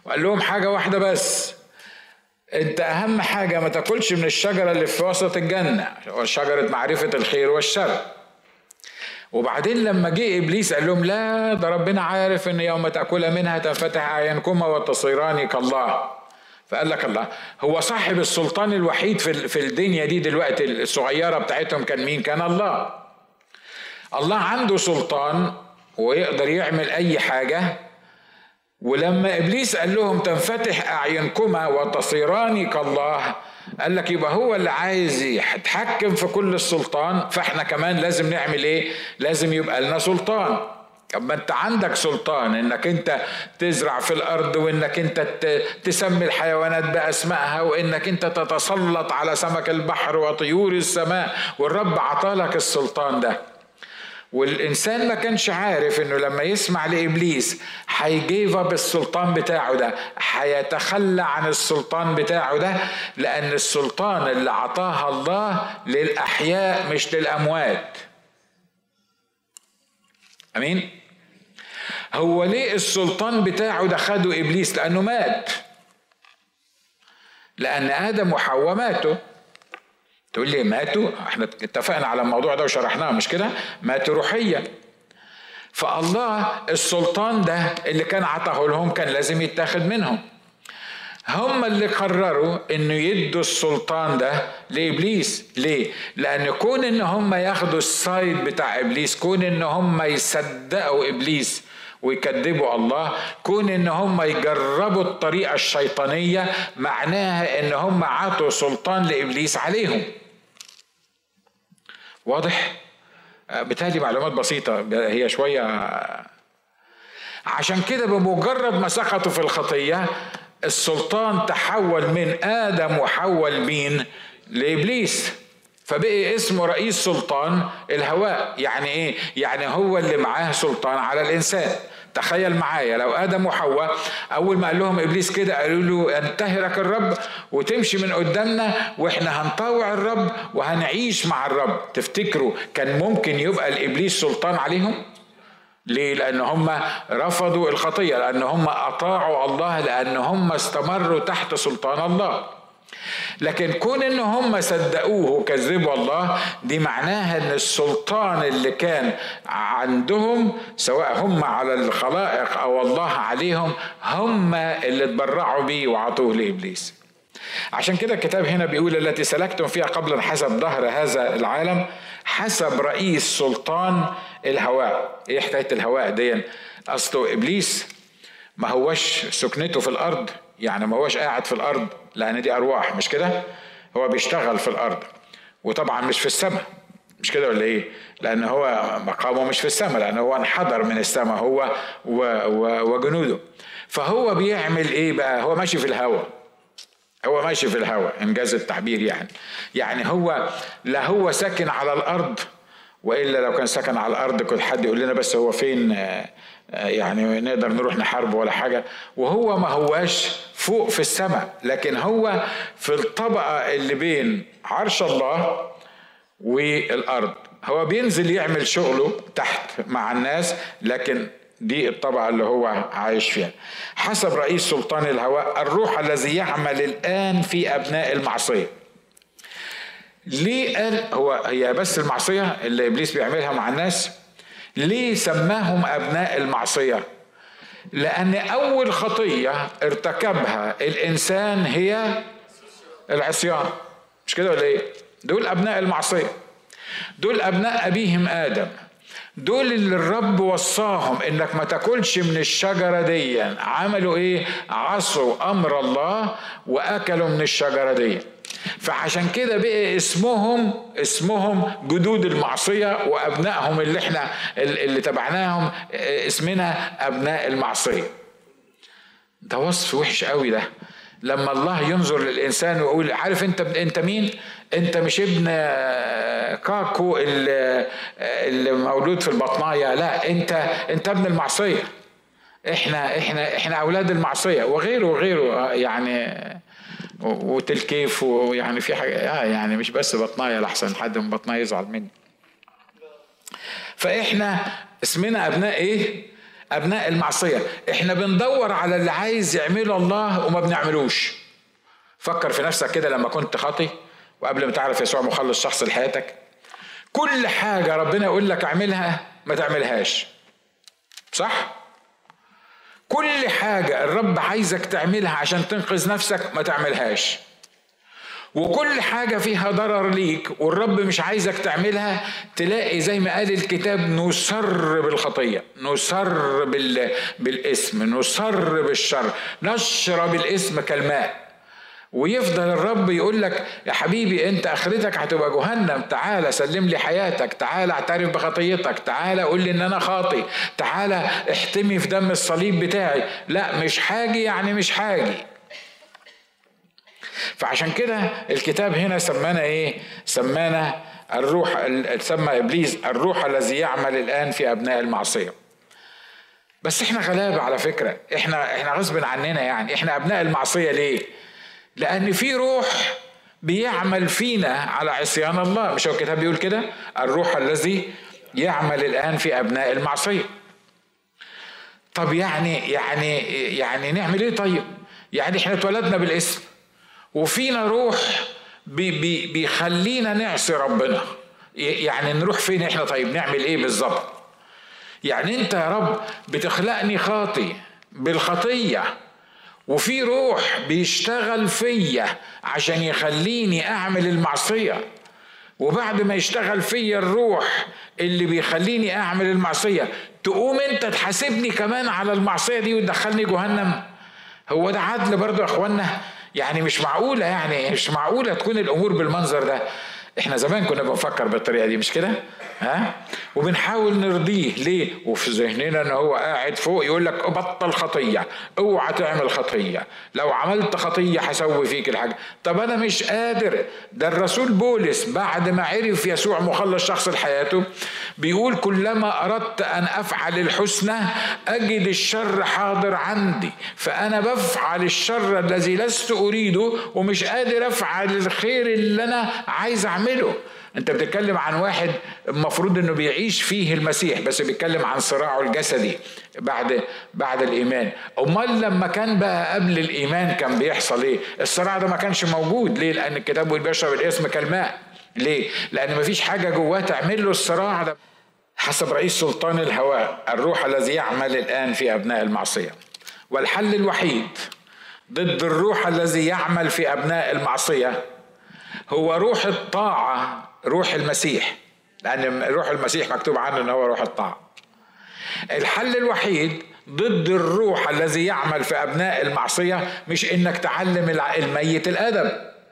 وقال لهم حاجة واحدة بس. انت اهم حاجة ما تاكلش من الشجرة اللي في وسط الجنة. شجرة معرفة الخير والشر. وبعدين لما جه إبليس قال لهم لا ده ربنا عارف إن يوم تأكل منها تنفتح أعينكما وتصيران كالله. فقال لك الله هو صاحب السلطان الوحيد في في الدنيا دي دلوقتي الصغيرة بتاعتهم كان مين؟ كان الله. الله عنده سلطان ويقدر يعمل أي حاجة. ولما إبليس قال لهم تنفتح أعينكما وتصيران كالله قال لك يبقى هو اللي عايز يتحكم في كل السلطان فإحنا كمان لازم نعمل إيه؟ لازم يبقى لنا سلطان. طب ما أنت عندك سلطان إنك أنت تزرع في الأرض وإنك أنت تسمي الحيوانات بأسمائها وإنك أنت تتسلط على سمك البحر وطيور السماء والرب عطالك السلطان ده. والإنسان ما كانش عارف إنه لما يسمع لإبليس هيجيف اب السلطان بتاعه ده هيتخلى عن السلطان بتاعه ده لأن السلطان اللي عطاها الله للأحياء مش للأموات. أمين؟ هو ليه السلطان بتاعه ده خده إبليس؟ لأنه مات. لأن آدم وحواء ماتوا. تقول لي ماتوا؟ إحنا اتفقنا على الموضوع ده وشرحناه مش كده؟ ماتوا روحيا. فالله السلطان ده اللي كان عطاه لهم كان لازم يتاخد منهم. هم اللي قرروا إنه يدوا السلطان ده لإبليس. ليه؟ لأن كون إن هم ياخدوا السايد بتاع إبليس كون إن هم يصدقوا إبليس ويكذبوا الله كون إن هم يجربوا الطريقة الشيطانية معناها إن هم عطوا سلطان لإبليس عليهم. واضح؟ آه، بالتالي معلومات بسيطة هي شوية عشان كده بمجرد ما سقطوا في الخطية السلطان تحول من آدم وحول مين؟ لإبليس. فبقي اسمه رئيس سلطان الهواء يعني إيه؟ يعني هو اللي معاه سلطان على الإنسان. تخيل معايا لو آدم وحواء أول ما قال لهم إبليس كده قالوا له انتهرك الرب وتمشي من قدامنا وإحنا هنطاوع الرب وهنعيش مع الرب. تفتكروا كان ممكن يبقى الإبليس سلطان عليهم؟ ليه؟ لأن هم رفضوا الخطية لأن هم أطاعوا الله لأن هم استمروا تحت سلطان الله. لكن كون إن هم صدقوه وكذبوا الله دي معناها إن السلطان اللي كان عندهم سواء هم على الخلائق أو الله عليهم هم اللي اتبرعوا بيه وعطوه لإبليس. عشان كده الكتاب هنا بيقول التي سلكتم فيها قبل حسب ظهر هذا العالم حسب رئيس سلطان الهواء. إيه حكاية الهواء دي؟ أصله إبليس ما هوش سكنته في الأرض يعني ما هوش قاعد في الأرض. لأن دي أرواح مش كده؟ هو بيشتغل في الأرض وطبعا مش في السماء مش كده ولا إيه؟ لأن هو مقامه مش في السماء لأن هو انحدر من السماء هو وجنوده. فهو بيعمل إيه بقى؟ هو ماشي في الهواء هو ماشي في الهواء إنجاز التعبير يعني. يعني هو لا هو ساكن على الأرض وإلا لو كان سكن على الأرض كنت حد يقول لنا بس هو فين يعني نقدر نروح نحارب ولا حاجة. وهو ما هواش فوق في السماء لكن هو في الطبقة اللي بين عرش الله والأرض. هو بينزل يعمل شغله تحت مع الناس لكن دي الطبقة اللي هو عايش فيها. حسب رئيس سلطان الهواء الروح الذي يعمل الآن في أبناء المعصية. ليه قال هو هي بس المعصية اللي إبليس بيعملها مع الناس؟ ليه سماهم أبناء المعصية؟ لأن أول خطية ارتكبها الإنسان هي العصيان. مش كده ولا إيه؟ دول أبناء المعصية. دول أبناء أبيهم آدم. دول اللي الرب وصاهم إنك ما تاكلش من الشجرة دي. عملوا إيه؟ عصوا أمر الله وأكلوا من الشجرة دي. فعشان كده بقى اسمهم اسمهم جدود المعصية وأبنائهم اللي إحنا اللي تبعناهم اسمنا أبناء المعصية. ده وصف وحش قوي ده. لما الله ينظر للإنسان ويقول عارف انت انت مين؟ انت مش ابن كاكو اللي مولود في البطناية. لا انت انت ابن المعصية. إحنا إحنا إحنا أولاد المعصية. وغيره وغيره يعني وتلكيف ويعني في حاجة آه يعني مش بس بطنايه لحسن حد من بطنايه يزعل مني. فإحنا اسمنا أبناء إيه؟ أبناء المعصية. إحنا بندور على اللي عايز يعمله الله وما بنعملوش. فكر في نفسك كده لما كنت خاطي وقبل ما تعرف يسوع مخلص شخص لحياتك. كل حاجة ربنا يقول لك اعملها ما تعملهاش. صح؟ كل حاجة الرب عايزك تعملها عشان تنقذ نفسك ما تعملهاش. وكل حاجة فيها ضرر ليك والرب مش عايزك تعملها تلاقي زي ما قال الكتاب نسر بالخطية نسر بال... بالاسم نسر بالشر. نشرب الاسم كالماء. ويفضل الرب يقول لك يا حبيبي أنت آخرتك هتبقى جهنم. تعالى سلم لي حياتك. تعالى اعترف بخطيتك. تعالى قول لي إن أنا خاطي تعالى احتمي في دم الصليب بتاعي. لا مش حاجي يعني مش حاجي. فعشان كده الكتاب هنا سمانا إيه؟ سمانا الروح سمى إبليس الروح الذي يعمل الآن في أبناء المعصية. بس إحنا غلابة على فكرة. إحنا إحنا غصب عننا يعني. إحنا أبناء المعصية ليه؟ لأن في روح بيعمل فينا على عصيان الله. مش هو الكتاب بيقول كده؟ الروح الذي يعمل الآن في أبناء المعصية. طب يعني يعني يعني نعمل إيه طيب؟ يعني إحنا اتولدنا بالاسم. وفينا روح بي بي بيخلينا نعصي ربنا. يعني نروح فين إحنا طيب؟ نعمل إيه بالظبط؟ يعني أنت يا رب بتخلقني خاطي بالخطية. وفي روح بيشتغل فيا عشان يخليني أعمل المعصية. وبعد ما يشتغل فيا الروح اللي بيخليني أعمل المعصية تقوم أنت تحاسبني كمان على المعصية دي وتدخلني جهنم. هو ده عدل برضه يا إخوانا؟ يعني مش معقولة يعني مش معقولة تكون الأمور بالمنظر ده. إحنا زمان كنا بنفكر بالطريقة دي مش كده؟ ها؟ وبنحاول نرضيه. ليه؟ وفي ذهننا إن هو قاعد فوق يقول لك بطل خطية اوعى تعمل خطية. لو عملت خطية هسوي فيك الحاجة. طب أنا مش قادر. ده الرسول بولس بعد ما عرف يسوع مخلص شخص لحياته بيقول كلما أردت أن أفعل الحسنى أجد الشر حاضر عندي. فأنا بفعل الشر الذي لست أريده ومش قادر أفعل الخير اللي أنا عايز أعمله. انت بتتكلم عن واحد المفروض انه بيعيش فيه المسيح بس بيتكلم عن صراعه الجسدي بعد بعد الإيمان. أمال لما كان بقى قبل الإيمان كان بيحصل إيه؟ الصراع ده ما كانش موجود. ليه؟ لأن الكتاب بيقول بيشرب الاسم كالماء ليه؟ لأن مفيش حاجة جواه تعمل له الصراع ده. حسب رئيس سلطان الهواء الروح الذي يعمل الآن في أبناء المعصية. والحل الوحيد ضد الروح الذي يعمل في أبناء المعصية هو روح الطاعة روح المسيح. لأن روح المسيح مكتوب عنه أنه هو روح الطاعة. الحل الوحيد ضد الروح الذي يعمل في أبناء المعصية مش إنك تعلم الميت الأدب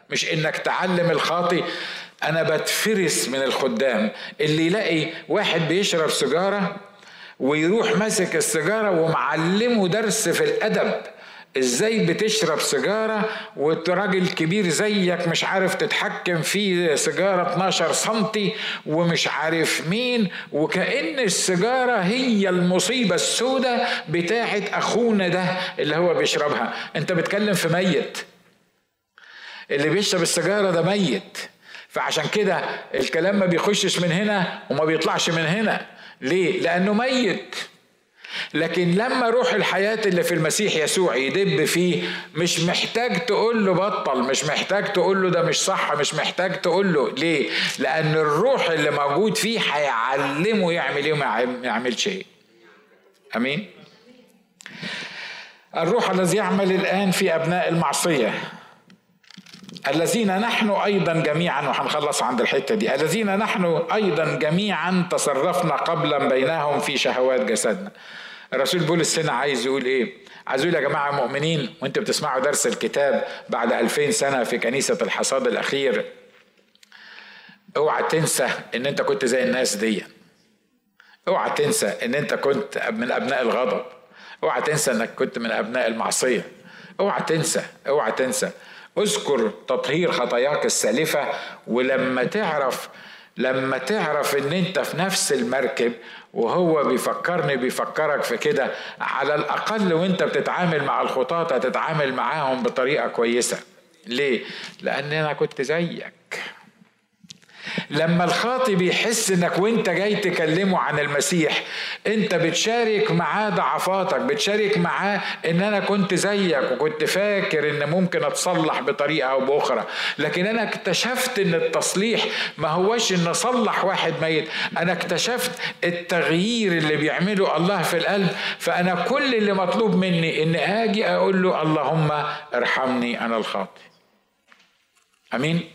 مش إنك تعلم الخاطي أنا بتفرس من الخدام. اللي يلاقي واحد بيشرب سيجارة ويروح ماسك السيجارة ومعلمه درس في الأدب. إزاي بتشرب سيجارة وراجل كبير زيك مش عارف تتحكم في سيجارة 12 سنتي ومش عارف مين وكأن السيجارة هي المصيبة السوداء بتاعت أخونا ده اللي هو بيشربها. أنت بتكلم في ميت. اللي بيشرب السيجارة ده ميت. فعشان كده الكلام ما بيخشش من هنا وما بيطلعش من هنا. ليه؟ لأنه ميت. لكن لما روح الحياة اللي في المسيح يسوع يدب فيه مش محتاج تقول له بطل مش محتاج تقول له ده مش صح مش محتاج تقول له ليه؟ لأن الروح اللي موجود فيه هيعلمه يعمل إيه وما يعملش إيه. آمين؟ الروح الذي يعمل الآن في أبناء المعصية. الذين نحن أيضا جميعا وهنخلص عند الحتة دي. الذين نحن أيضا جميعا تصرفنا قبلا بينهم في شهوات جسدنا. الرسول بولس هنا عايز يقول إيه؟ عايز يقول يا جماعة مؤمنين وأنتوا بتسمعوا درس الكتاب بعد ألفين سنة في كنيسة الحصاد الأخير. اوعى تنسى إن أنت كنت زي الناس دي. اوعى تنسى إن أنت كنت من أبناء الغضب. اوعى تنسى إنك كنت من أبناء المعصية. اوعى تنسى اوعى تنسى. اذكر تطهير خطاياك السالفة ولما تعرف لما تعرف إن أنت في نفس المركب وهو بيفكرني بيفكرك في كده. على الأقل وانت بتتعامل مع الخطاة تتعامل معاهم بطريقة كويسة. ليه؟ لأن أنا كنت زيك. لما الخاطب يحس إنك وإنت جاي تكلمه عن المسيح إنت بتشارك معاه ضعفاتك بتشارك معاه إن أنا كنت زيك وكنت فاكر إن ممكن أتصلح بطريقة أو بأخرى. لكن أنا اكتشفت إن التصليح ما هوش إن اصلح واحد ميت. أنا اكتشفت التغيير اللي بيعمله الله في القلب فأنا كل اللي مطلوب مني إن آجي أقول له اللهم ارحمني أنا الخاطئ أمين؟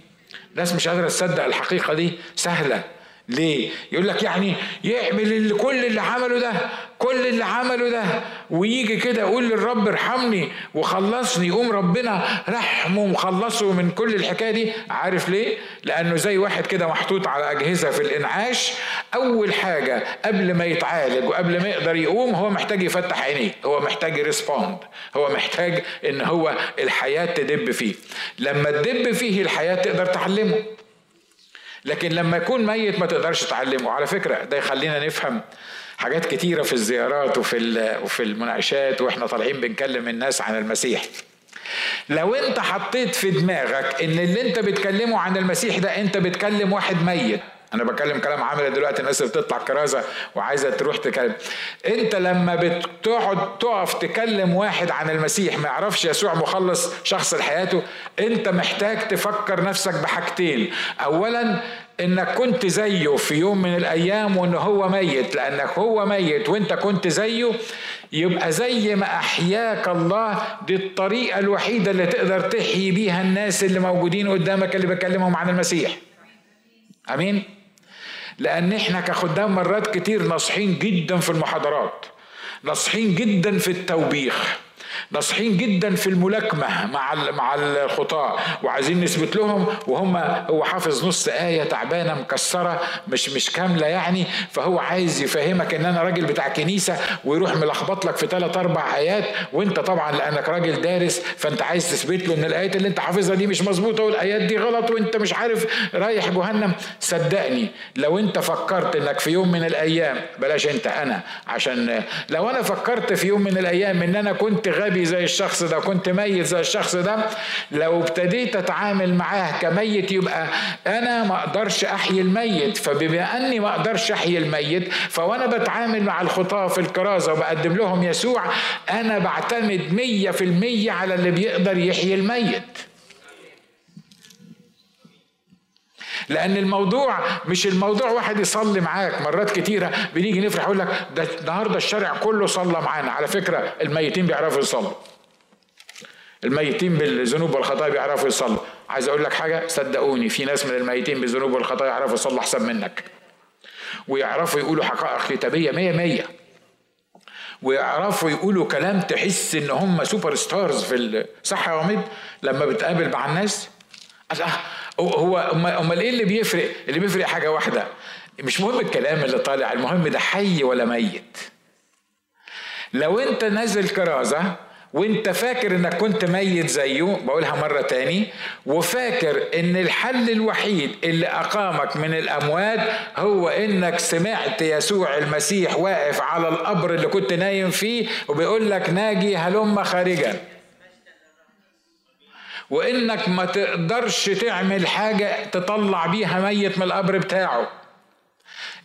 ناس مش قادرة تصدق الحقيقة دي سهلة ليه؟ يقول لك يعني يعمل كل اللي عمله ده كل اللي عمله ده ويجي كده يقول للرب ارحمني وخلصني يقوم ربنا رحمه ومخلصه من كل الحكاية دي. عارف ليه؟ لأنه زي واحد كده محطوط على أجهزة في الإنعاش. أول حاجة قبل ما يتعالج وقبل ما يقدر يقوم هو محتاج يفتح عينيه هو محتاج يرسبوند هو محتاج إن هو الحياة تدب فيه. لما تدب فيه الحياة تقدر تعلمه. لكن لما يكون ميت ما تقدرش تعلمه. على فكرة ده يخلينا نفهم حاجات كتيرة في الزيارات وفي وفي المناقشات وإحنا طالعين بنكلم الناس عن المسيح. لو أنت حطيت في دماغك إن اللي أنت بتكلمه عن المسيح ده أنت بتكلم واحد ميت. أنا بكلم كلام عامل دلوقتي الناس بتطلع كرازة وعايزة تروح تكلم. أنت لما بتقعد تقف تكلم واحد عن المسيح ما يعرفش يسوع مخلص شخص لحياته أنت محتاج تفكر نفسك بحاجتين. اولا إنك كنت زيه في يوم من الأيام وان هو ميت. لأنك هو ميت وإنت كنت زيه يبقى زي ما أحياك الله دي الطريقة الوحيدة اللي تقدر تحيي بيها الناس اللي موجودين قدامك اللي بكلمهم عن المسيح. آمين؟ لأن إحنا كخدام مرات كتير ناصحين جدا في المحاضرات ناصحين جدا في التوبيخ. ناصحين جدا في الملاكمة مع مع الخطاة وعايزين نثبت لهم وهم هو حافظ نص آية تعبانة مكسرة مش مش كاملة يعني فهو عايز يفهمك إن أنا راجل بتاع كنيسة ويروح ملخبط لك في ثلاث أربع آيات وأنت طبعا لأنك راجل دارس فأنت عايز تثبت له إن الآيات اللي أنت حافظها دي مش مظبوطة والآيات دي غلط وأنت مش عارف رايح جهنم. صدقني لو أنت فكرت إنك في يوم من الأيام بلاش أنت أنا عشان لو أنا فكرت في يوم من الأيام إن أنا كنت غبي زي الشخص ده كنت ميت زي الشخص ده لو ابتديت أتعامل معاه كميت يبقى أنا ما أقدرش أحيي الميت. فبما أني ما أقدرش أحيي الميت فوأنا بتعامل مع الخطاة في الكرازة وبقدم لهم يسوع أنا بعتمد مية في المية على اللي بيقدر يحيي الميت. لأن الموضوع مش الموضوع واحد يصلي معاك. مرات كتيرة بنيجي نفرح يقول لك ده النهارده الشارع كله صلى معانا. على فكرة الميتين بيعرفوا يصلوا. الميتين بالذنوب والخطايا بيعرفوا يصلوا. عايز أقول لك حاجة؟ صدقوني في ناس من الميتين بالذنوب والخطايا يعرفوا يصلوا أحسن منك. ويعرفوا يقولوا حقائق كتابية مية مية. ويعرفوا يقولوا كلام تحس إن هم super stars في صح يا لما بتقابل مع الناس هو أمال إيه اللي بيفرق؟ اللي بيفرق حاجة واحدة. مش مهم الكلام اللي طالع المهم ده حي ولا ميت. لو أنت نازل كرازة وأنت فاكر إنك كنت ميت زيه بقولها مرة تاني وفاكر إن الحل الوحيد اللي أقامك من الأموات هو إنك سمعت يسوع المسيح واقف على القبر اللي كنت نايم فيه وبيقول لك ناجي هلم خارجا. وإنك ما تقدرش تعمل حاجة تطلع بيها ميت من القبر بتاعه.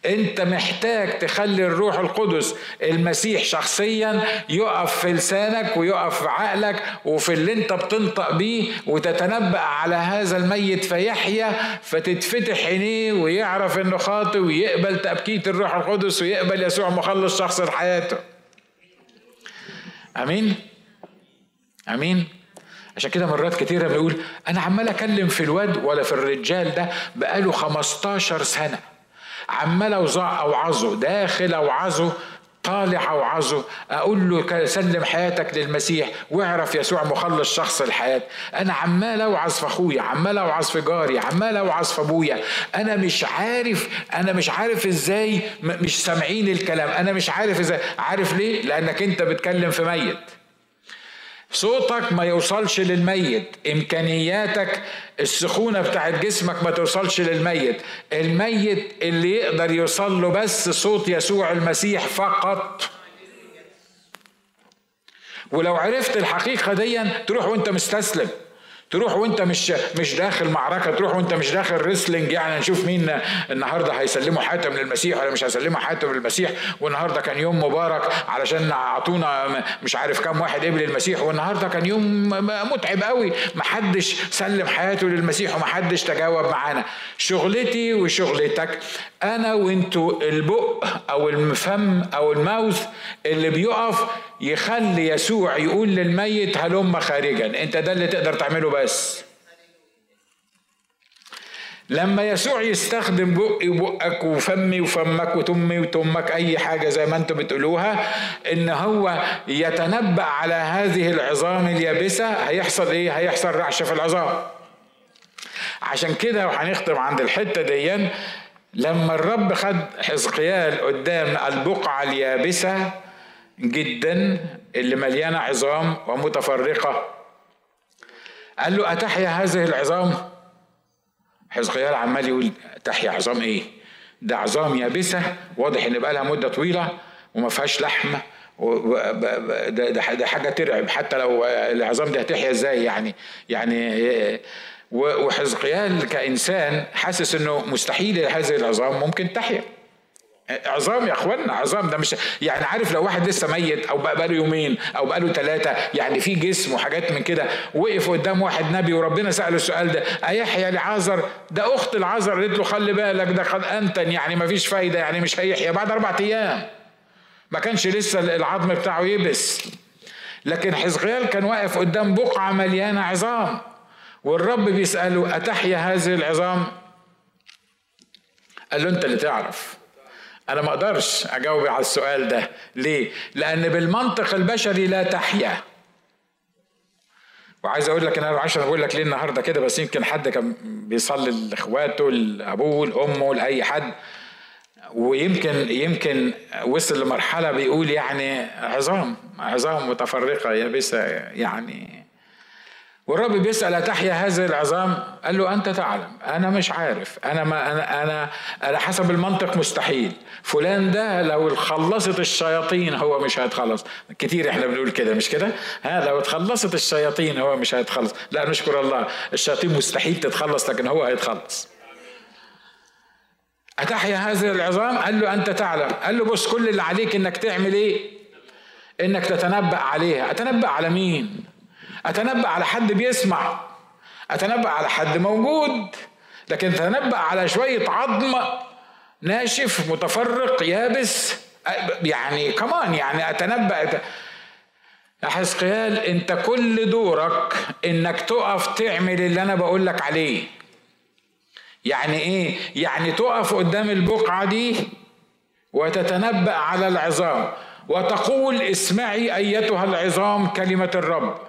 أنت محتاج تخلي الروح القدس المسيح شخصيا يقف في لسانك ويقف في عقلك وفي اللي أنت بتنطق بيه وتتنبأ على هذا الميت فيحيا فتتفتح عينيه ويعرف إنه خاطئ ويقبل تأبكيت الروح القدس ويقبل يسوع مخلص شخص لحياته. آمين؟ آمين؟ عشان كده مرات كتيرة بيقول أنا عمال أكلم في الواد ولا في الرجال ده بقاله 15 سنة. عمال أوعظه داخل أوعظه طالع أوعظه أقول له سلم حياتك للمسيح واعرف يسوع مخلص شخص الحياة. أنا عمال أوعظ في أخويا عمال أوعظ في جاري عمال أوعظ في أبويا. أنا مش عارف أنا مش عارف إزاي مش سامعين الكلام. أنا مش عارف إزاي عارف ليه؟ لأنك أنت بتكلم في ميت. صوتك ما يوصلش للميت. إمكانياتك السخونة بتاعت جسمك ما توصلش للميت. الميت اللي يقدر يوصل له بس صوت يسوع المسيح فقط. ولو عرفت الحقيقة دي تروح وأنت مستسلم. تروح وانت مش مش داخل معركة تروح وانت مش داخل ريسلينج يعني نشوف مين النهارده هيسلموا حاتم للمسيح ولا مش هيسلموا حاتم للمسيح. والنهاردة كان يوم مبارك علشان أعطونا مش عارف كام واحد قبل المسيح. والنهاردة كان يوم متعب قوي. محدش سلم حياته للمسيح ومحدش تجاوب معانا. شغلتي وشغلتك أنا وانتوا البق أو الفم أو الماوث اللي بيقف يخلي يسوع يقول للميت هلم خارجا انت ده اللي تقدر تعمله بس لما يسوع يستخدم بقي وبقك وفمي وفمك وتمي وتمك أي حاجة زي ما أنتم بتقولوها إن هو يتنبأ على هذه العظام اليابسة هيحصل إيه؟ هيحصل رعشة في العظام. عشان كده وهنختم عند الحتة دي لما الرب خد حزقيال قدام البقعة اليابسة جدا اللي مليانة عظام ومتفرقة. قال له أتحيا هذه العظام؟ حزقيال عمال يقول تحيا عظام إيه؟ ده عظام يابسة واضح إن بقى لها مدة طويلة وما فيهاش لحم ده, ده حاجة ترعب حتى لو العظام دي هتحيا إزاي يعني؟ يعني وحزقيال كإنسان حاسس إنه مستحيل هذه العظام ممكن تحيا. عظام يا اخوانا عظام ده مش يعني عارف لو واحد لسه ميت أو بقى له يومين أو بقى له ثلاثة يعني في جسم وحاجات من كده وقف قدام واحد نبي وربنا سأله السؤال ده أيحيى لعازر ده أخت العازر قالت له خلي بالك ده قد أنتن يعني ما فيش فايدة يعني مش هيحيى بعد أربع أيام. ما كانش لسه العظم بتاعه يبس. لكن حزقيال كان واقف قدام بقعة مليانة عظام. والرب بيسأله أتحيا هذه العظام؟ قال له أنت اللي تعرف. أنا ما أقدرش أجاوب على السؤال ده. ليه؟ لأن بالمنطق البشري لا تحيا. وعايز أقول لك أنا عشان أقول لك ليه النهارده كده بس يمكن حد كان بيصلي لإخواته لأبوه لأمه لأي حد. ويمكن يمكن وصل لمرحلة بيقول يعني عظام عظام متفرقة يابسة يعني. والرب بيسأل أتحيا هذه العظام؟ قال له أنت تعلم، أنا مش عارف، أنا ما أنا أنا أنا حسب المنطق مستحيل، فلان ده لو خلصت الشياطين هو مش هيتخلص، كتير إحنا بنقول كده مش كده؟ ها لو اتخلصت الشياطين هو مش هيتخلص، لا نشكر الله، الشياطين مستحيل تتخلص لكن هو هيتخلص. أتحيا هذه العظام؟ قال له أنت تعلم، قال له بص كل اللي عليك إنك تعمل إيه؟ إنك تتنبأ عليها، أتنبأ على مين؟ أتنبأ على حد بيسمع أتنبأ على حد موجود لكن أتنبأ على شوية عظم ناشف متفرق يابس يعني كمان يعني أتنبأ. يا حزقيال أنت كل دورك إنك تقف تعمل اللي أنا بقول لك عليه. يعني إيه؟ يعني تقف قدام البقعة دي وتتنبأ على العظام وتقول اسمعي أيتها العظام كلمة الرب.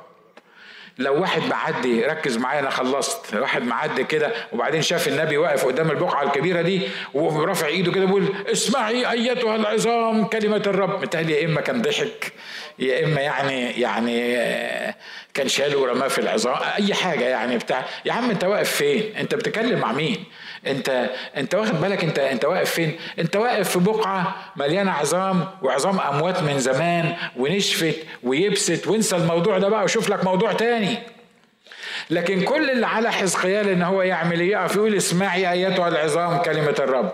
لو واحد معدي ركز معايا أنا خلصت. واحد معدي كده وبعدين شاف النبي واقف قدام البقعة الكبيرة دي ورافع إيده كده بيقول اسمعي أيتها العظام كلمة الرب. متهيألي يا إما كان ضحك يا إما يعني يعني كان شاله ورماه في العظام أي حاجة يعني بتاع. يا عم أنت واقف فين؟ أنت بتتكلم مع مين؟ انت انت واخد بالك انت انت واقف فين؟ انت واقف في بقعة مليانة عظام وعظام أموات من زمان ونشفت ويبست. وانسى الموضوع ده بقى وشوف لك موضوع تاني. لكن كل اللي على حزقيال إن هو يعمل إيه؟ يقف يقول اسمعي أيتها العظام كلمة الرب.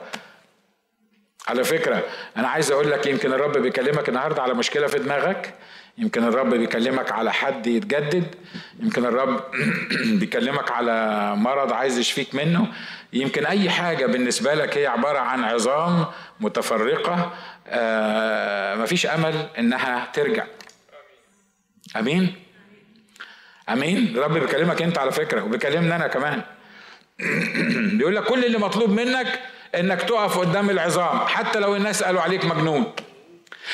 على فكرة أنا عايز أقول لك يمكن الرب بيكلمك النهارده على مشكلة في دماغك يمكن الرب بيكلمك على حد يتجدد يمكن الرب بيكلمك على مرض عايز يشفيك منه. يمكن أي حاجة بالنسبة لك هي عبارة عن عظام متفرقة آه مفيش أمل إنها ترجع. آمين؟ آمين؟ رب بيكلمك أنت على فكرة وبيكلمني أنا كمان. بيقول لك كل اللي مطلوب منك إنك تقف قدام العظام حتى لو الناس قالوا عليك مجنون.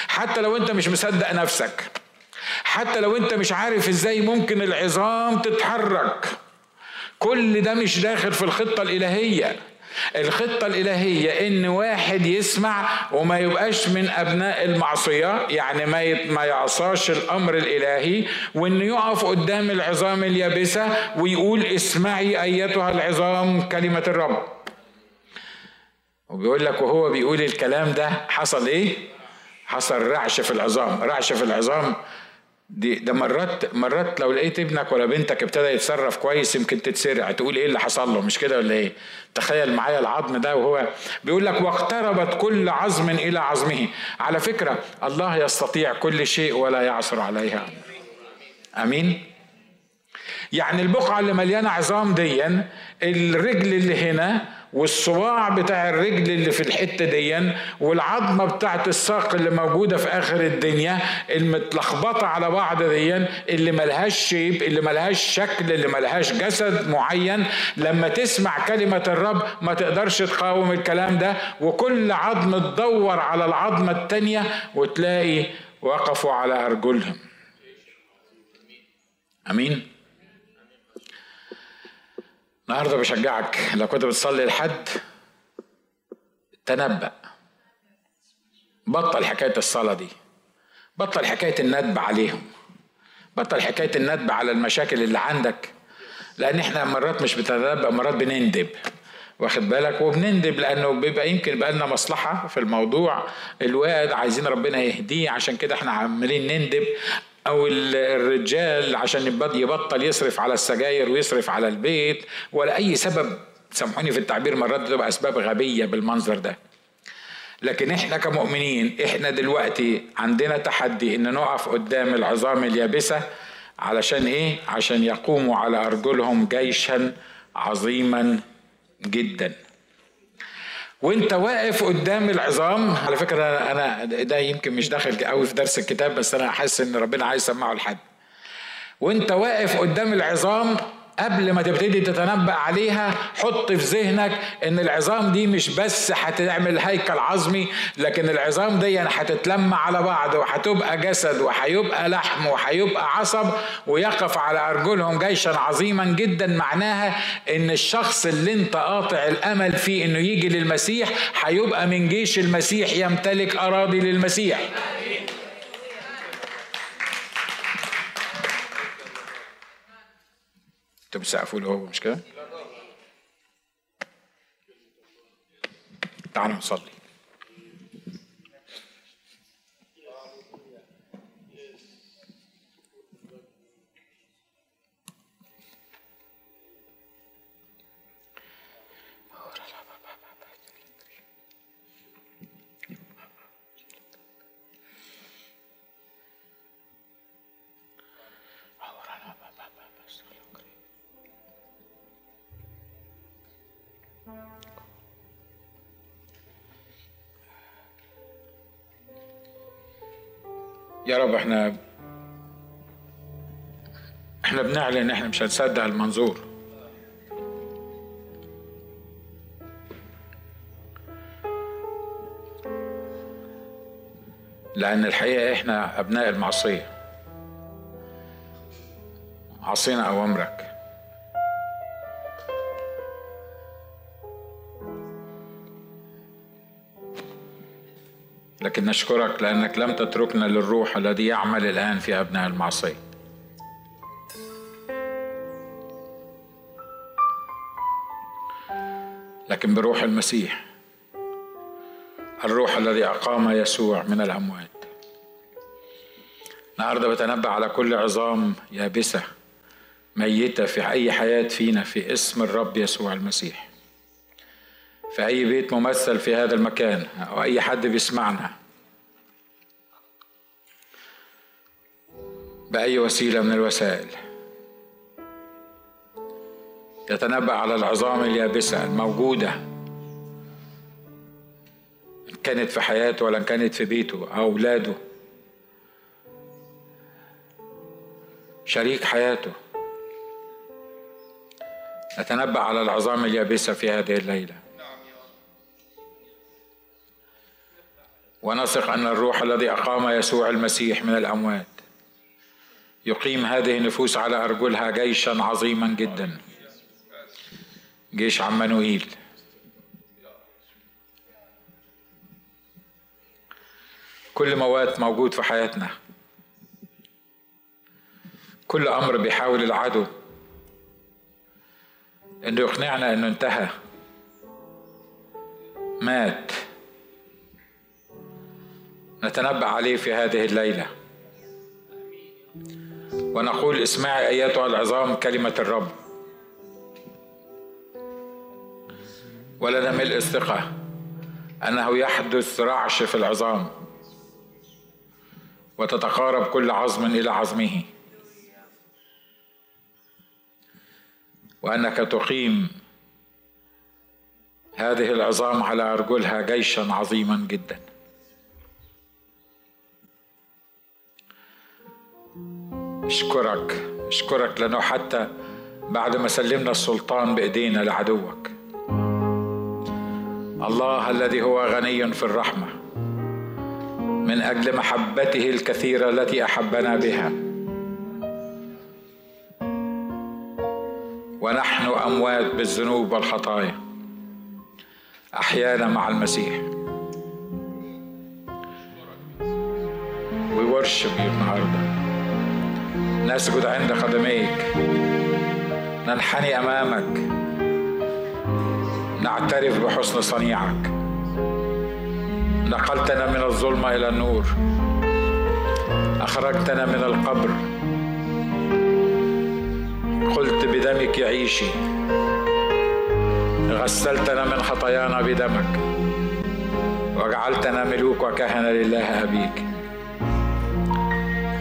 حتى لو أنت مش مصدق نفسك. حتى لو أنت مش عارف إزاي ممكن العظام تتحرك. كل ده مش داخل في الخطة الإلهية. الخطة الإلهية إن واحد يسمع وما يبقاش من أبناء المعصية يعني ما ما يعصاش الأمر الإلهي وإنه يقف قدام العظام اليابسة ويقول اسمعي أيتها العظام كلمة الرب. وبيقول لك وهو بيقول الكلام ده حصل إيه؟ حصل رعش في العظام. رعش في العظام. دي ده مرات مرات لو لقيت ابنك ولا بنتك ابتدى يتصرف كويس يمكن تتسرع تقول إيه اللي حصل له؟ مش كده ولا إيه؟ تخيل معايا العظم ده وهو بيقول لك واقتربت كل عظم إلى عظمه. على فكرة الله يستطيع كل شيء ولا يعصر عليها. آمين؟ يعني البقعة اللي مليانة عظام ديا الرجل اللي هنا والصباع بتاع الرجل اللي في الحتة دي والعظمة بتاعت الساق اللي موجودة في آخر الدنيا المتلخبطة على بعض دي اللي ملهاش شيب اللي ملهاش شكل اللي ملهاش جسد معين. لما تسمع كلمة الرب ما تقدرش تقاوم الكلام ده وكل عظم تدور على العظمة التانية وتلاقي وقفوا على أرجلهم. آمين. النهارده بشجعك. لو كنت بتصلي لحد تنبأ. بطل حكاية الصلاة دي. بطل حكاية الندب عليهم. بطل حكاية الندب على المشاكل اللي عندك. لأن إحنا مرات مش بتنبأ مرات بنندب. واخد بالك؟ وبنندب لأنه بيبقى يمكن بقى لنا مصلحة في الموضوع. الواد عايزين ربنا يهديه. عشان كده إحنا عمالين نندب. أو الرجال عشان يبطل يصرف على السجاير ويصرف على البيت ولا أي سبب. سامحوني في التعبير مرات بتبقى أسباب غبية بالمنظر ده. لكن إحنا كمؤمنين إحنا دلوقتي عندنا تحدي إن نقف قدام العظام اليابسة علشان إيه؟ عشان يقوموا على أرجلهم جيشا عظيما جدا. وانت واقف قدام العظام. على فكرة أنا ده يمكن مش داخل قوي في درس الكتاب بس أنا حاسس إن ربنا عايز يسمعه لحد. وانت واقف قدام العظام قبل ما تبتدي تتنبأ عليها حط في ذهنك إن العظام دي مش بس هتعمل هيكل عظمي لكن العظام دي هتتلم على بعض وهتبقى جسد وهيبقى لحم وهيبقى عصب ويقف على أرجلهم جيشا عظيما جدا. معناها إن الشخص اللي أنت قاطع الأمل فيه إنه يجي للمسيح هيبقى من جيش المسيح يمتلك أراضي للمسيح. أنتوا بتسقفوا له هو مش كده؟ تعالوا نصلي يا رب إحنا إحنا بنعلن إحنا مش هنصدق المنظور. لأن الحقيقة إحنا أبناء المعصية. عصينا أوامرك. لكن نشكرك لأنك لم تتركنا للروح الذي يعمل الآن في أبناء المعصية. لكن بروح المسيح الروح الذي أقام يسوع من الأموات. النهارده بتنبأ على كل عظام يابسة ميتة في أي حياة فينا في اسم الرب يسوع المسيح. في أي بيت ممثل في هذا المكان أو أي حد بيسمعنا. بأي وسيلة من الوسائل؟ يتنبأ على العظام اليابسة الموجودة. إن كانت في حياته ولا إن كانت في بيته أو أولاده. شريك حياته. نتنبأ على العظام اليابسة في هذه الليلة. ونثق أن الروح الذي أقام يسوع المسيح من الأموات. يقيم هذه النفوس على أرجلها جيشا عظيما جدا. جيش عمانوئيل كل موات موجود في حياتنا. كل أمر بيحاول العدو. إنه يقنعنا إنه انتهى. مات. نتنبأ عليه في هذه الليلة. ونقول اسمعي أيتها العظام كلمة الرب. ولنا ملء الثقة أنه يحدث رعش في العظام وتتقارب كل عظم إلى عظمه. وأنك تقيم هذه العظام على أرجلها جيشا عظيما جدا. أشكرك أشكرك لأنه حتى بعد ما سلمنا السلطان بإيدينا لعدوك. الله الذي هو غني في الرحمة من أجل محبته الكثيرة التي أحبنا بها. ونحن أموات بالذنوب والخطايا. أحيانا مع المسيح. We worship you النهارده. نسجد عند قدميك ننحني أمامك. نعترف بحسن صنيعك. نقلتنا من الظلمة إلى النور. أخرجتنا من القبر. قلت بدمك عيشي غسلتنا من خطايانا بدمك. وجعلتنا ملوك وكهنة لله أبيك.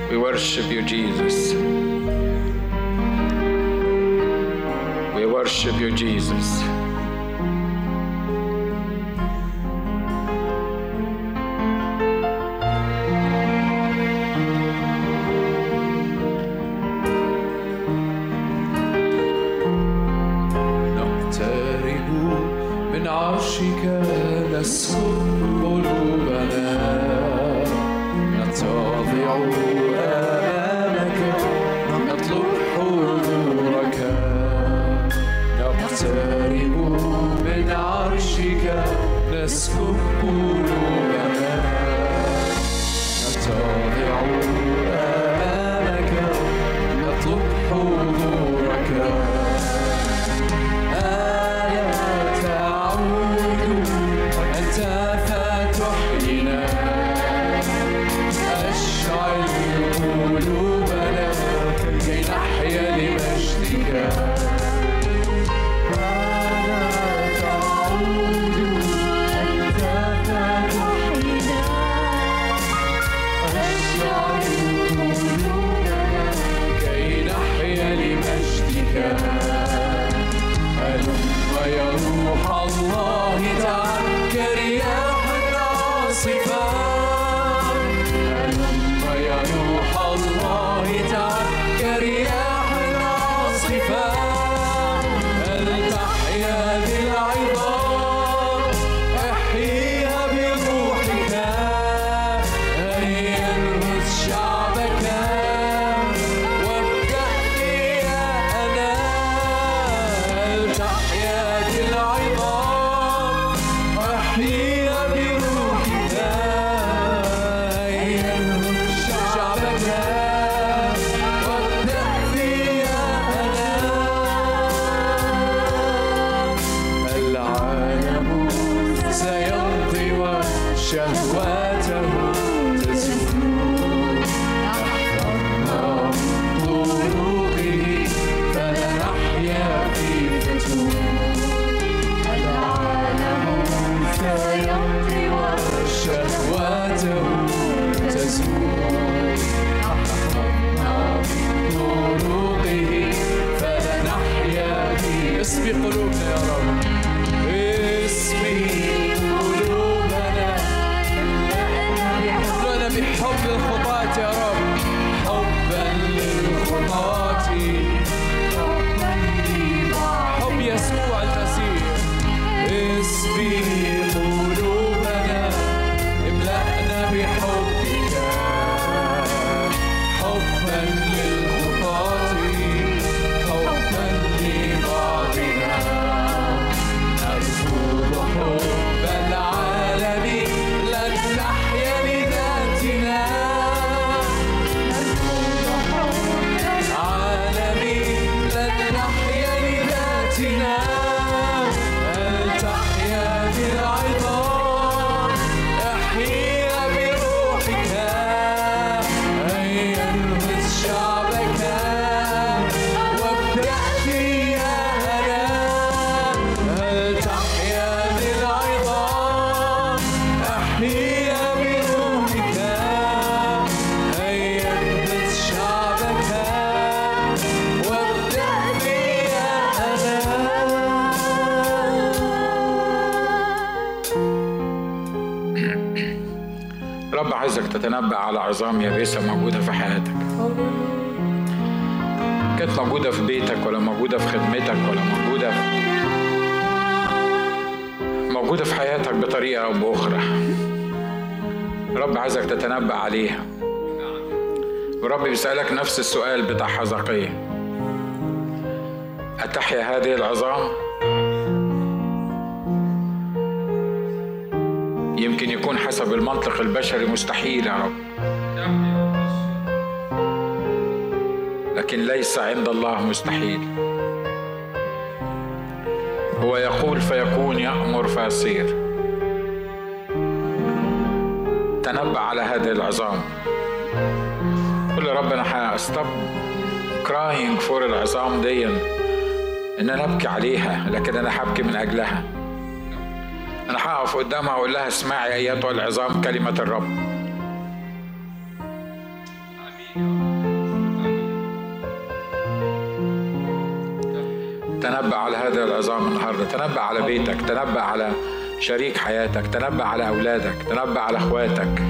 We worship you Jesus. We worship you Jesus عظام يابسة موجودة في حياتك. كانت موجودة في بيتك ولا موجودة في خدمتك ولا موجودة في موجودة في حياتك بطريقة أو بأخرى. رب عايزك تتنبأ عليها. ورب بيسألك نفس السؤال بتاع حزقية. أتحيا هذه العظام؟ يمكن يكون حسب المنطق البشري مستحيل يا رب. لكن ليس عند الله مستحيل. هو يقول فيكون يأمر فيصير. تنبأ على هذه العظام. قل يا رب أنا crying for العظام دي. إن أنا أبكي عليها لكن أنا هبكي من أجلها. أنا هقف قدامها وأقول لها اسمعي أيتها العظام كلمة الرب. تنبأ على هذه العظام النهارده تنبأ على بيتك تنبأ على شريك حياتك تنبأ على أولادك تنبأ على أخواتك.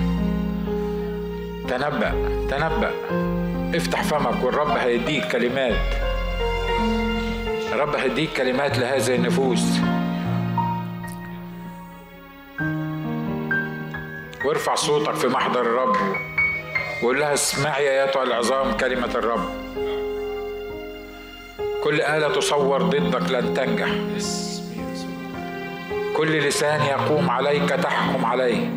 تنبأ تنبأ. افتح فمك والرب هيديك كلمات. الرب هيديك كلمات لهذه النفوس. وارفع صوتك في محضر الرب. وقول لها اسمعي ايتها العظام كلمة الرب. كل آلة تصور ضدك لن تنجح. كل لسان يقوم عليك تحكم عليه.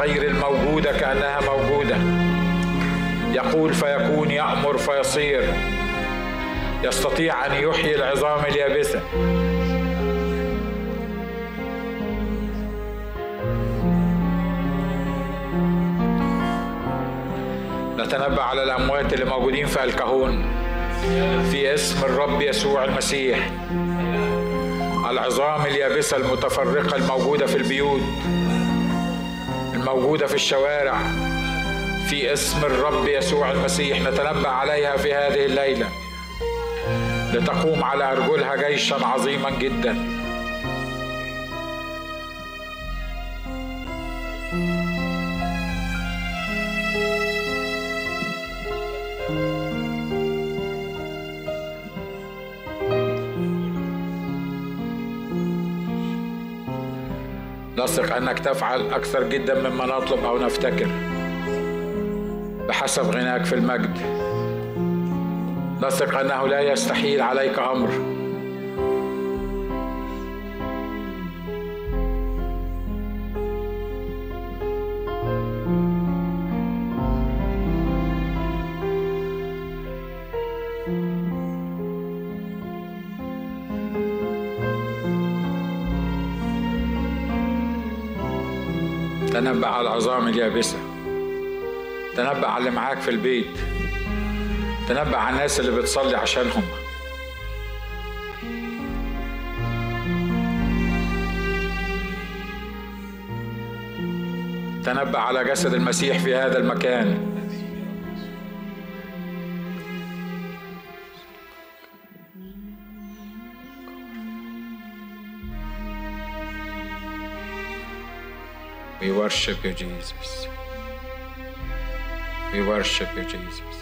غير الموجودة كأنها موجودة. يقول فيكون يأمر فيصير. يستطيع أن يحيي العظام اليابسة. نتنبأ على الأموات اللي موجودين في الكهون. في اسم الرب يسوع المسيح. العظام اليابسة المتفرقة الموجودة في البيوت. الموجودة في الشوارع. في اسم الرب يسوع المسيح نتنبأ عليها في هذه الليلة. لتقوم على أرجلها جيشا عظيما جدا. نثق أنك تفعل أكثر جدا مما نطلب أو نفتكر. بحسب غناك في المجد. نثق أنه لا يستحيل عليك أمر. تنبأ على العظام اليابسة. تنبأ على اللي معاك في البيت. تنبأ على الناس اللي بتصلي عشانهم. تنبأ على جسد المسيح في هذا المكان. Worship you, Jesus. We worship you, Jesus.